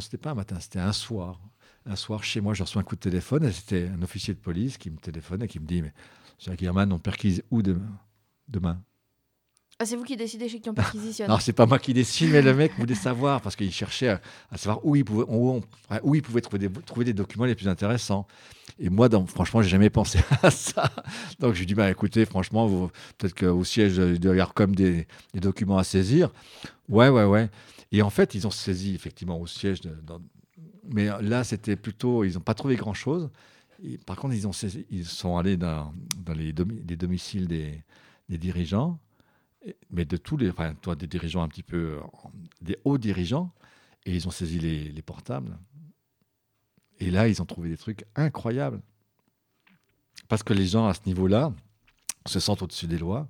c'était pas un matin, c'était un soir. Un soir, chez moi, je reçois un coup de téléphone et c'était un officier de police qui me téléphone et qui me dit Mais, Jacques Guillerman, on perquise où demain? Ah, c'est vous qui décidez chez qui on perquisitionne [LAUGHS] Non, c'est pas moi qui décide, mais le mec voulait savoir parce qu'il cherchait à, savoir où il pouvait, où, où il pouvait trouver, des, trouver des documents les plus intéressants. Et moi, donc, franchement, j'ai jamais pensé [LAUGHS] à ça. Donc, je lui dis bah, écoutez, franchement, peut-être qu'au siège, il doit y avoir comme des, des documents à saisir. Ouais, ouais, ouais. Et en fait, ils ont saisi effectivement au siège Mais là, c'était plutôt, ils n'ont pas trouvé grand-chose. Par contre, ils, ont, ils sont allés dans, les, les, domiciles des, dirigeants, mais de tous les, toi, des dirigeants un petit peu, des hauts dirigeants, et ils ont saisi les, les portables. Et là, ils ont trouvé des trucs incroyables. Parce que les gens à ce niveau-là se sentent au-dessus des lois.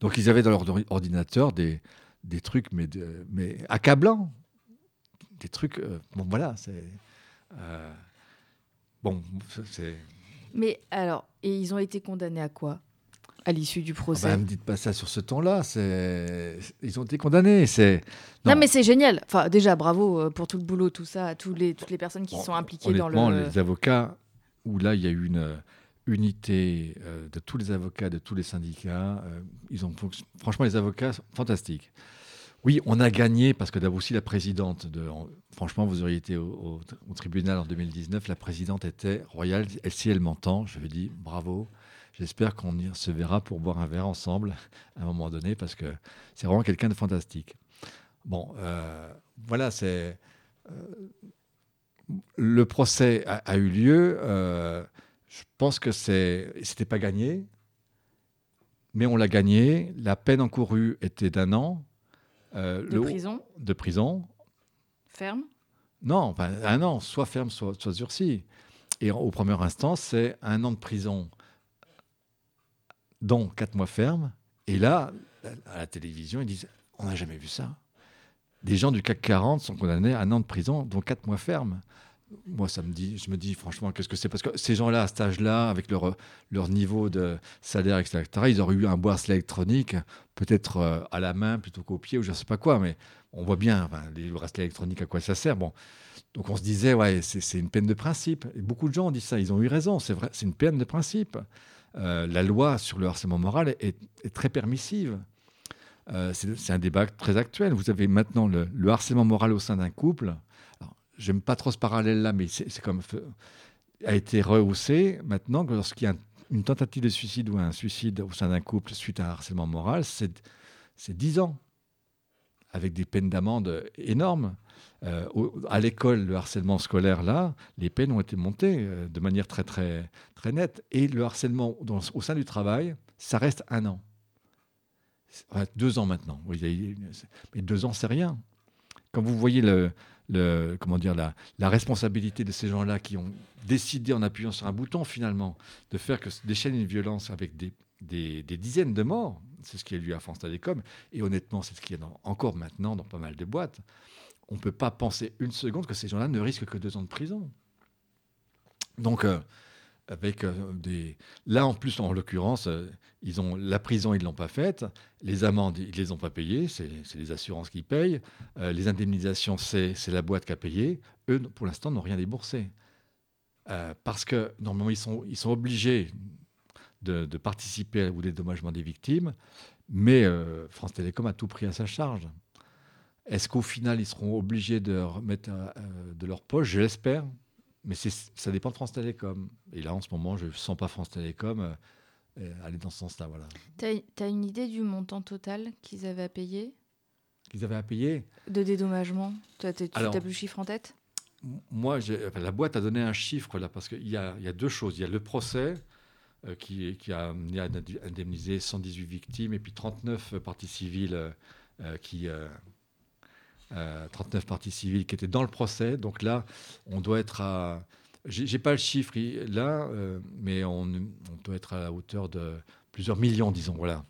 Donc ils avaient dans leur ordinateur des, des trucs, mais, mais accablants. Des trucs. Euh, bon, voilà, c'est. Euh, bon, c'est. Mais alors, et ils ont été condamnés à quoi? À l'issue du procès? Ah bah, me dites pas ça sur ce ton-là. C'est, ils ont été condamnés. C'est. Non. mais c'est génial. Enfin, déjà, bravo euh, pour tout le boulot, tout ça, à tous les, toutes les personnes qui sont impliquées dans le. les avocats, où là, il y a eu une unité euh, de tous les avocats, de tous les syndicats. Euh, ils ont, franchement, les avocats, fantastiques. Oui, on a gagné parce que d'abord aussi la présidente, de, franchement, vous auriez été au, tribunal en 2019, la présidente était royale. Elle, si elle m'entend, je lui dis bravo. J'espère qu'on se verra pour boire un verre ensemble [LAUGHS] à un moment donné parce que c'est vraiment quelqu'un de fantastique. Bon, euh, voilà, c'est. le procès a eu lieu. Je pense que c'est, c'était pas gagné, mais on l'a gagné. La peine encourue était d'un an. Euh, de prison. De prison. Ferme. Non, un an, soit ferme, soit, soit sursis. Et au premier instant, c'est un an de prison, dont quatre mois ferme. Et là, à la télévision, ils disent on n'a jamais vu ça. Des gens du CAC 40 sont condamnés à un an de prison, dont quatre mois ferme moi, ça me dit, je me dis franchement, qu'est-ce que c'est? Parce que ces gens-là, à cet âge-là, avec leur, leur niveau de salaire, etc., ils auraient eu un bourse électronique, peut-être euh, à la main plutôt qu'au pied, ou je ne sais pas quoi, mais on voit bien les bracelets électroniques, à quoi ça sert. Bon. Donc on se disait, ouais, c'est une peine de principe. Et beaucoup de gens dit ça, ils ont eu raison, c'est vrai, c'est une peine de principe. Euh, la loi sur le harcèlement moral est, très permissive. Euh, c'est un débat très actuel. Vous avez maintenant le harcèlement moral au sein d'un couple j'aime pas trop ce parallèle-là, mais c'est comme a été rehaussé maintenant que lorsqu'il y a une tentative de suicide ou un suicide au sein d'un couple suite à un harcèlement moral, c'est 10 ans, avec des peines d'amende énormes. Euh, à l'école, le harcèlement scolaire, là, les peines ont été montées euh, de manière très, très, très nette. Et le harcèlement au sein du travail, ça reste un an. deux ans maintenant. Mais deux ans, c'est rien. Quand vous voyez le, comment dire, la, responsabilité de ces gens-là qui ont décidé en appuyant sur un bouton finalement de faire que déchaîner une violence avec des, des, dizaines de morts. C'est ce qui a eu à France Télécom. Et honnêtement, c'est ce qu'il y a encore maintenant dans pas mal de boîtes. On ne peut pas penser une seconde que ces gens-là ne risquent que deux ans de prison. Donc, euh, avec euh. Là, en plus, en l'occurrence, euh, ils ont la prison, ils ne l'ont pas faite. Les amendes, ils ne les ont pas payées. C'est les assurances qui payent. Euh, les indemnisations, c'est la boîte qui a payé. Eux, pour l'instant, n'ont rien déboursé. parce que, normalement, ils sont obligés de, participer au dédommagement des victimes. Mais France Télécom a tout pris à sa charge. Est-ce qu'au final, ils seront obligés de remettre de leur poche? Je l'espère mais ça dépend de France Télécom. Et là, en ce moment, je ne sens pas France Télécom euh, aller dans ce sens-là. Voilà. Tu as, une idée du montant total qu'ils avaient à payer? Qu'ils avaient à payer? De dédommagement? Tu as, plus le chiffre en tête? Moi, la boîte a donné un chiffre, là, parce qu'il y a, y a, deux choses. Il y a le procès euh, qui, qui, a amené à indemniser 118 victimes et puis 39 parties civiles euh, qui 39 euh, parties civiles qui étaient dans le procès. Donc là, on doit être à. J'ai pas le chiffre là, euh, mais on, doit être à la hauteur de plusieurs millions, disons. Voilà.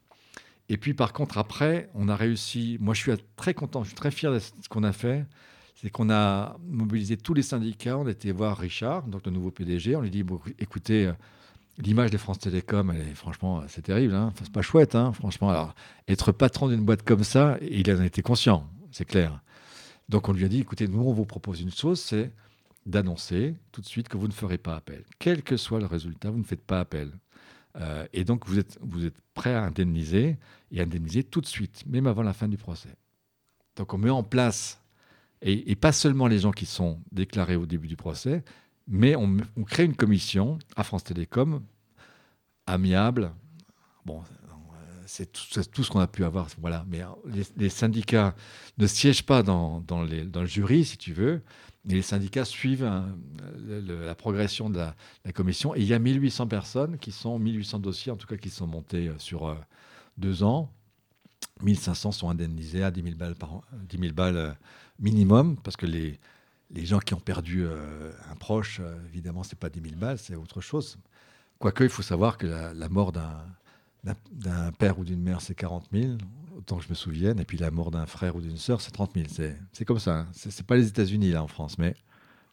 Et puis par contre, après, on a réussi. Moi, je suis très content, je suis très fier de ce qu'on a fait. C'est qu'on a mobilisé tous les syndicats. On été voir Richard, donc le nouveau PDG. On lui dit écoutez, euh, l'image de France Télécom, elle est, franchement, c'est terrible. Hein c'est pas chouette, hein, franchement. Alors, être patron d'une boîte comme ça, il en été conscient, c'est clair. Donc on lui a dit, écoutez, nous, on vous propose une chose, c'est d'annoncer tout de suite que vous ne ferez pas appel. Quel que soit le résultat, vous ne faites pas appel. Euh, et donc vous êtes, prêt à indemniser et indemniser tout de suite, même avant la fin du procès. Donc on met en place, et, pas seulement les gens qui sont déclarés au début du procès, mais on, crée une commission à France Télécom, amiable. C'est tout, ce qu'on a pu avoir. Voilà. Mais les, syndicats ne siègent pas dans, dans, le jury, si tu veux, mais les syndicats suivent hein, la progression de la, commission. Et il y a 1800 personnes qui sont, 1800 dossiers en tout cas, qui sont montés sur deux ans. 1500 sont indemnisés à 10 000 balles, par 10 000 balles minimum, parce que les, les gens qui ont perdu un proche, évidemment, ce n'est pas 10 000 balles, c'est autre chose. Quoique, il faut savoir que la, mort d'un père ou d'une mère, c'est 40 000, autant que je me souvienne, et puis la mort d'un frère ou d'une sœur, c'est 30 000. C'est comme ça. Hein. Ce n'est pas les États-Unis, là, en France, mais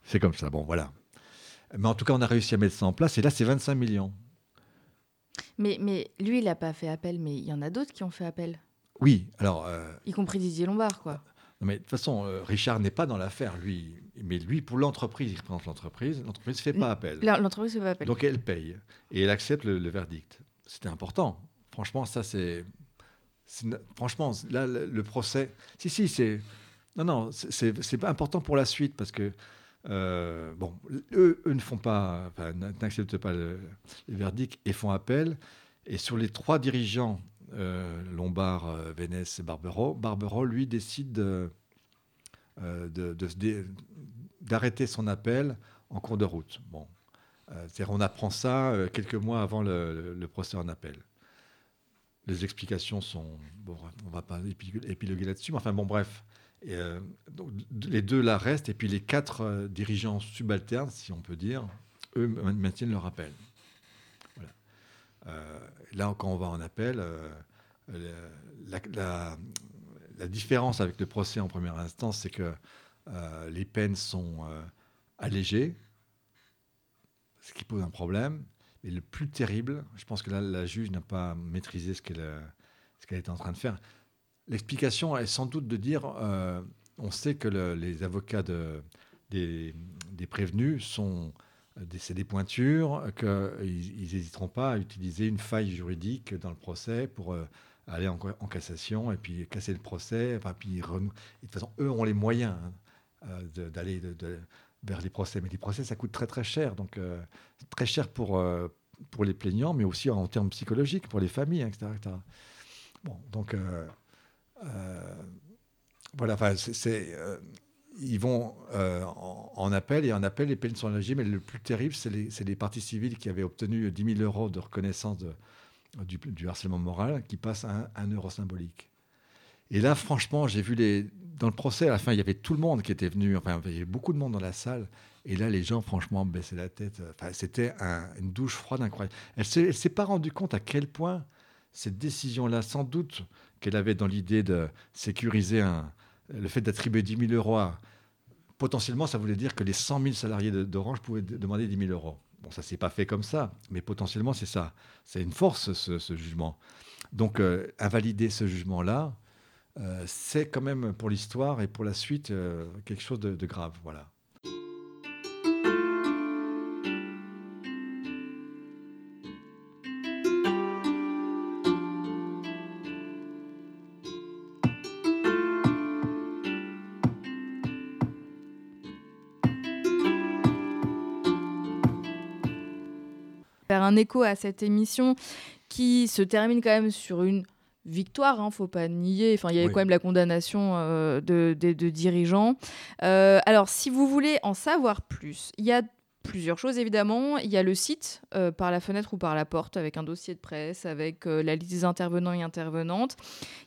c'est comme ça. Bon, voilà. Mais en tout cas, on a réussi à mettre ça en place, et là, c'est 25 millions. Mais, mais lui, il n'a pas fait appel, mais il y en a d'autres qui ont fait appel. Oui, alors. Euh, y compris Didier Lombard, quoi. mais de toute façon, euh, Richard n'est pas dans l'affaire, lui. Mais lui, pour l'entreprise, il représente l'entreprise. L'entreprise ne fait pas appel. L'entreprise ne fait pas appel. Donc elle paye. Et elle accepte le, verdict. C'était important. Franchement, ça, c'est. Franchement, là, le, procès. Si, si, c'est. Non, non, c'est pas important pour la suite parce que. Euh, bon, eux, eux, ne font pas, n'acceptent pas le, verdict et font appel. Et sur les trois dirigeants, euh, Lombard, euh, Vénès et Barbero, Barbero, lui, décide de, euh, de, d'arrêter son appel en cours de route. Bon. Euh, on apprend ça euh, quelques mois avant le, procès en appel. Les explications sont. Bon, on va pas épiloguer là-dessus, mais enfin, bon, bref. Et, les deux là restent, et puis les quatre dirigeants subalternes, si on peut dire, eux maintiennent leur appel. là, quand on va en appel, la, différence avec le procès en première instance, c'est que euh, les peines sont euh, allégées, ce qui pose un problème. Et le plus terrible, je pense que là, la juge n'a pas maîtrisé ce qu'elle euh, était en train de faire. L'explication est sans doute de dire, on sait que les avocats de, des, prévenus sont c'est des pointures, qu'ils n'hésiteront pas à utiliser une faille juridique dans le procès pour aller en, cassation et puis casser le procès. De toute façon, eux ont les moyens hein, euh, d'aller vers les procès. Mais les procès, ça coûte très très cher. Donc, euh, très cher pour, euh, pour les plaignants, mais aussi en termes psychologiques pour les familles, etc. Bon, donc, voilà, enfin, c'est. ils vont en, appel et en appel, les peines sont allégées, mais le plus terrible, c'est les, les, parties civiles qui avaient obtenu 10 000 euros de reconnaissance du, harcèlement moral qui passe à un, euro symbolique. Et là, franchement, j'ai vu les. Dans le procès, à la fin, il y avait tout le monde qui était venu. Enfin, il y avait beaucoup de monde dans la salle. Et là, les gens, franchement, baissaient la tête. Enfin, c'était une douche froide incroyable. Elle ne s'est pas rendue compte à quel point cette décision-là, sans doute qu'elle avait dans l'idée de sécuriser un, le fait d'attribuer 10 000 euros. Potentiellement, ça voulait dire que les 100 000 salariés d'Orange pouvaient demander 10 000 euros. Bon, ça s'est pas fait comme ça, mais potentiellement c'est ça. C'est une force ce, jugement. Donc euh, invalider ce jugement-là, euh, c'est quand même pour l'histoire et pour la suite euh, quelque chose de, de grave. Voilà. un écho à cette émission qui se termine quand même sur une victoire, hein, faut pas nier. Enfin, il y avait quand même la condamnation euh, de, dirigeants. Euh, alors, si vous voulez en savoir plus, il y a plusieurs choses évidemment. Il y a le site euh, par la fenêtre ou par la porte avec un dossier de presse, avec la liste des intervenants et intervenantes.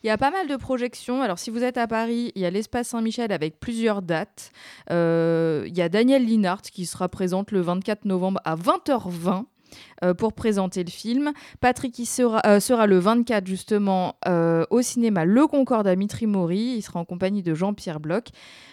Il y a pas mal de projections. Alors si vous êtes à Paris, il y a l'espace Saint-Michel avec plusieurs dates. il y a Daniel Linhart qui sera présente le 24 novembre à 20h20 euh, pour présenter le film. Patrick sera, euh, sera le 24 justement euh, au cinéma Le Concorde à Mitry-Maury. Il sera en compagnie de Jean-Pierre Bloch.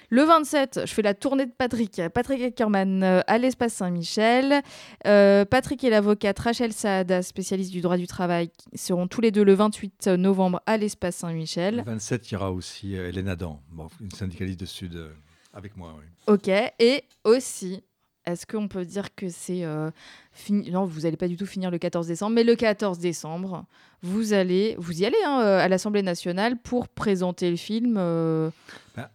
Le 27, je fais la tournée de Patrick. Patrick Ackerman à l'Espace Saint-Michel. Patrick et l'avocate Rachel Saada, spécialiste du droit du travail, seront tous les deux le 28 novembre à l'Espace Saint-Michel. Le 27, il y aura aussi Hélène Adam, une syndicaliste de Sud avec moi. Ok, et aussi est-ce qu'on peut dire que c'est euh, Non, vous n'allez pas du tout finir le 14 décembre, mais le 14 décembre, vous allez, vous y allez hein, euh, à l'Assemblée nationale pour présenter le film. Euh. Ben,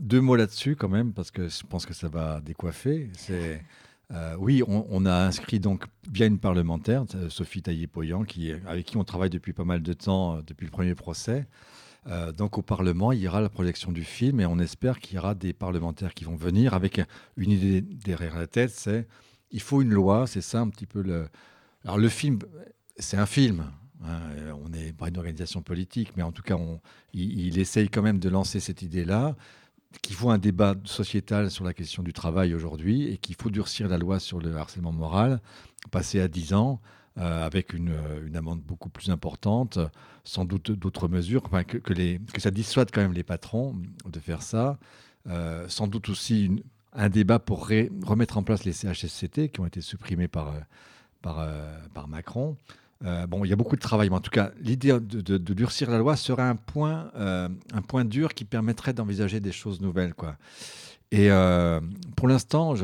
deux mots là-dessus quand même, parce que je pense que ça va décoiffer. C'est oui, on, a inscrit donc via une parlementaire, Sophie Taillé-Poyan, avec qui on travaille depuis pas mal de temps, depuis le premier procès. Donc au Parlement, il y aura la projection du film et on espère qu'il y aura des parlementaires qui vont venir avec une idée derrière la tête, c'est il faut une loi, c'est ça un petit peu le... Alors le film, c'est un film, Hein, on n'est pas une organisation politique, mais en tout cas, il, essaye quand même de lancer cette idée-là, qu'il faut un débat sociétal sur la question du travail aujourd'hui et qu'il faut durcir la loi sur le harcèlement moral, passer à 10 ans. Euh, avec une, amende beaucoup plus importante, sans doute d'autres mesures, que, que, ça dissuade quand même les patrons de faire ça. Euh, sans doute aussi un débat pour remettre en place les CHSCT qui ont été supprimés par, euh, Macron. Euh, bon, il y a beaucoup de travail, mais en tout cas, l'idée de, durcir la loi serait un point, euh, dur qui permettrait d'envisager des choses nouvelles. Quoi. Et euh, pour l'instant,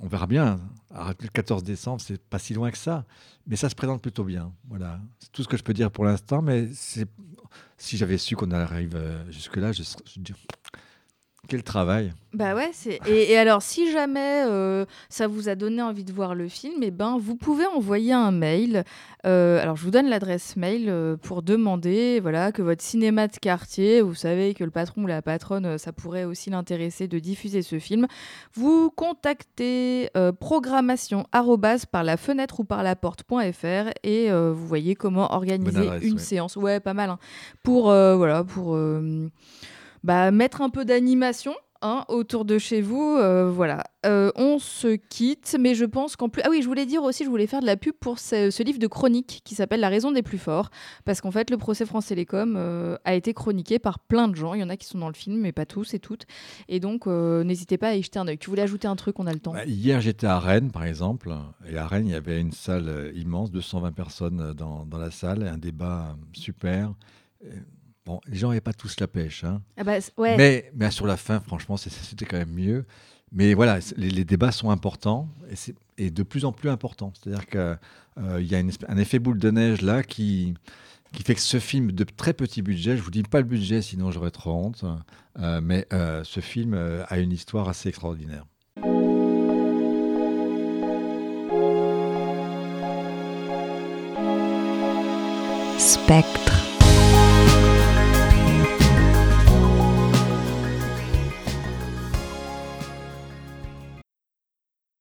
on verra bien. le 14 décembre, c'est pas si loin que ça, mais ça se présente plutôt bien. Voilà, c'est tout ce que je peux dire pour l'instant. Mais si j'avais su qu'on arrive jusque-là, je, je, quel travail Bah ouais, c'est et, alors si jamais euh, ça vous a donné envie de voir le film, eh ben vous pouvez envoyer un mail. Euh, alors je vous donne l'adresse mail euh, pour demander voilà que votre cinéma de quartier, vous savez que le patron ou la patronne, ça pourrait aussi l'intéresser de diffuser ce film. Vous contactez programmation par la fenêtre ou par la porte.fr et vous voyez comment organiser une séance. Ouais, pas mal. Hein. Pour voilà pour bah, mettre un peu d'animation hein, autour de chez vous. Euh, voilà. Euh, on se quitte, mais je pense qu'en plus. Ah oui, je voulais dire aussi, je voulais faire de la pub pour ce, livre de chronique qui s'appelle La raison des plus forts. Parce qu'en fait, le procès France Télécom euh, a été chroniqué par plein de gens. Il y en a qui sont dans le film, mais pas tous et toutes. Et donc, n'hésitez pas à y jeter un œil. Tu voulais ajouter un truc, on a le temps. Bah, hier, j'étais à Rennes, par exemple. Et à Rennes, il y avait une salle immense, 220 personnes dans, dans la salle, un débat super. Bon, les gens n'avaient pas tous la pêche. Hein. Ah bah, ouais. mais, mais sur la fin, franchement, c'était quand même mieux. Mais voilà, les, débats sont importants et, et, de plus en plus importants. C'est-à-dire qu'il euh, y a un effet boule de neige là qui, qui fait que ce film de très petit budget, je ne vous dis pas le budget, sinon j'aurais trop honte, euh, mais euh, ce film a une histoire assez extraordinaire. Spectre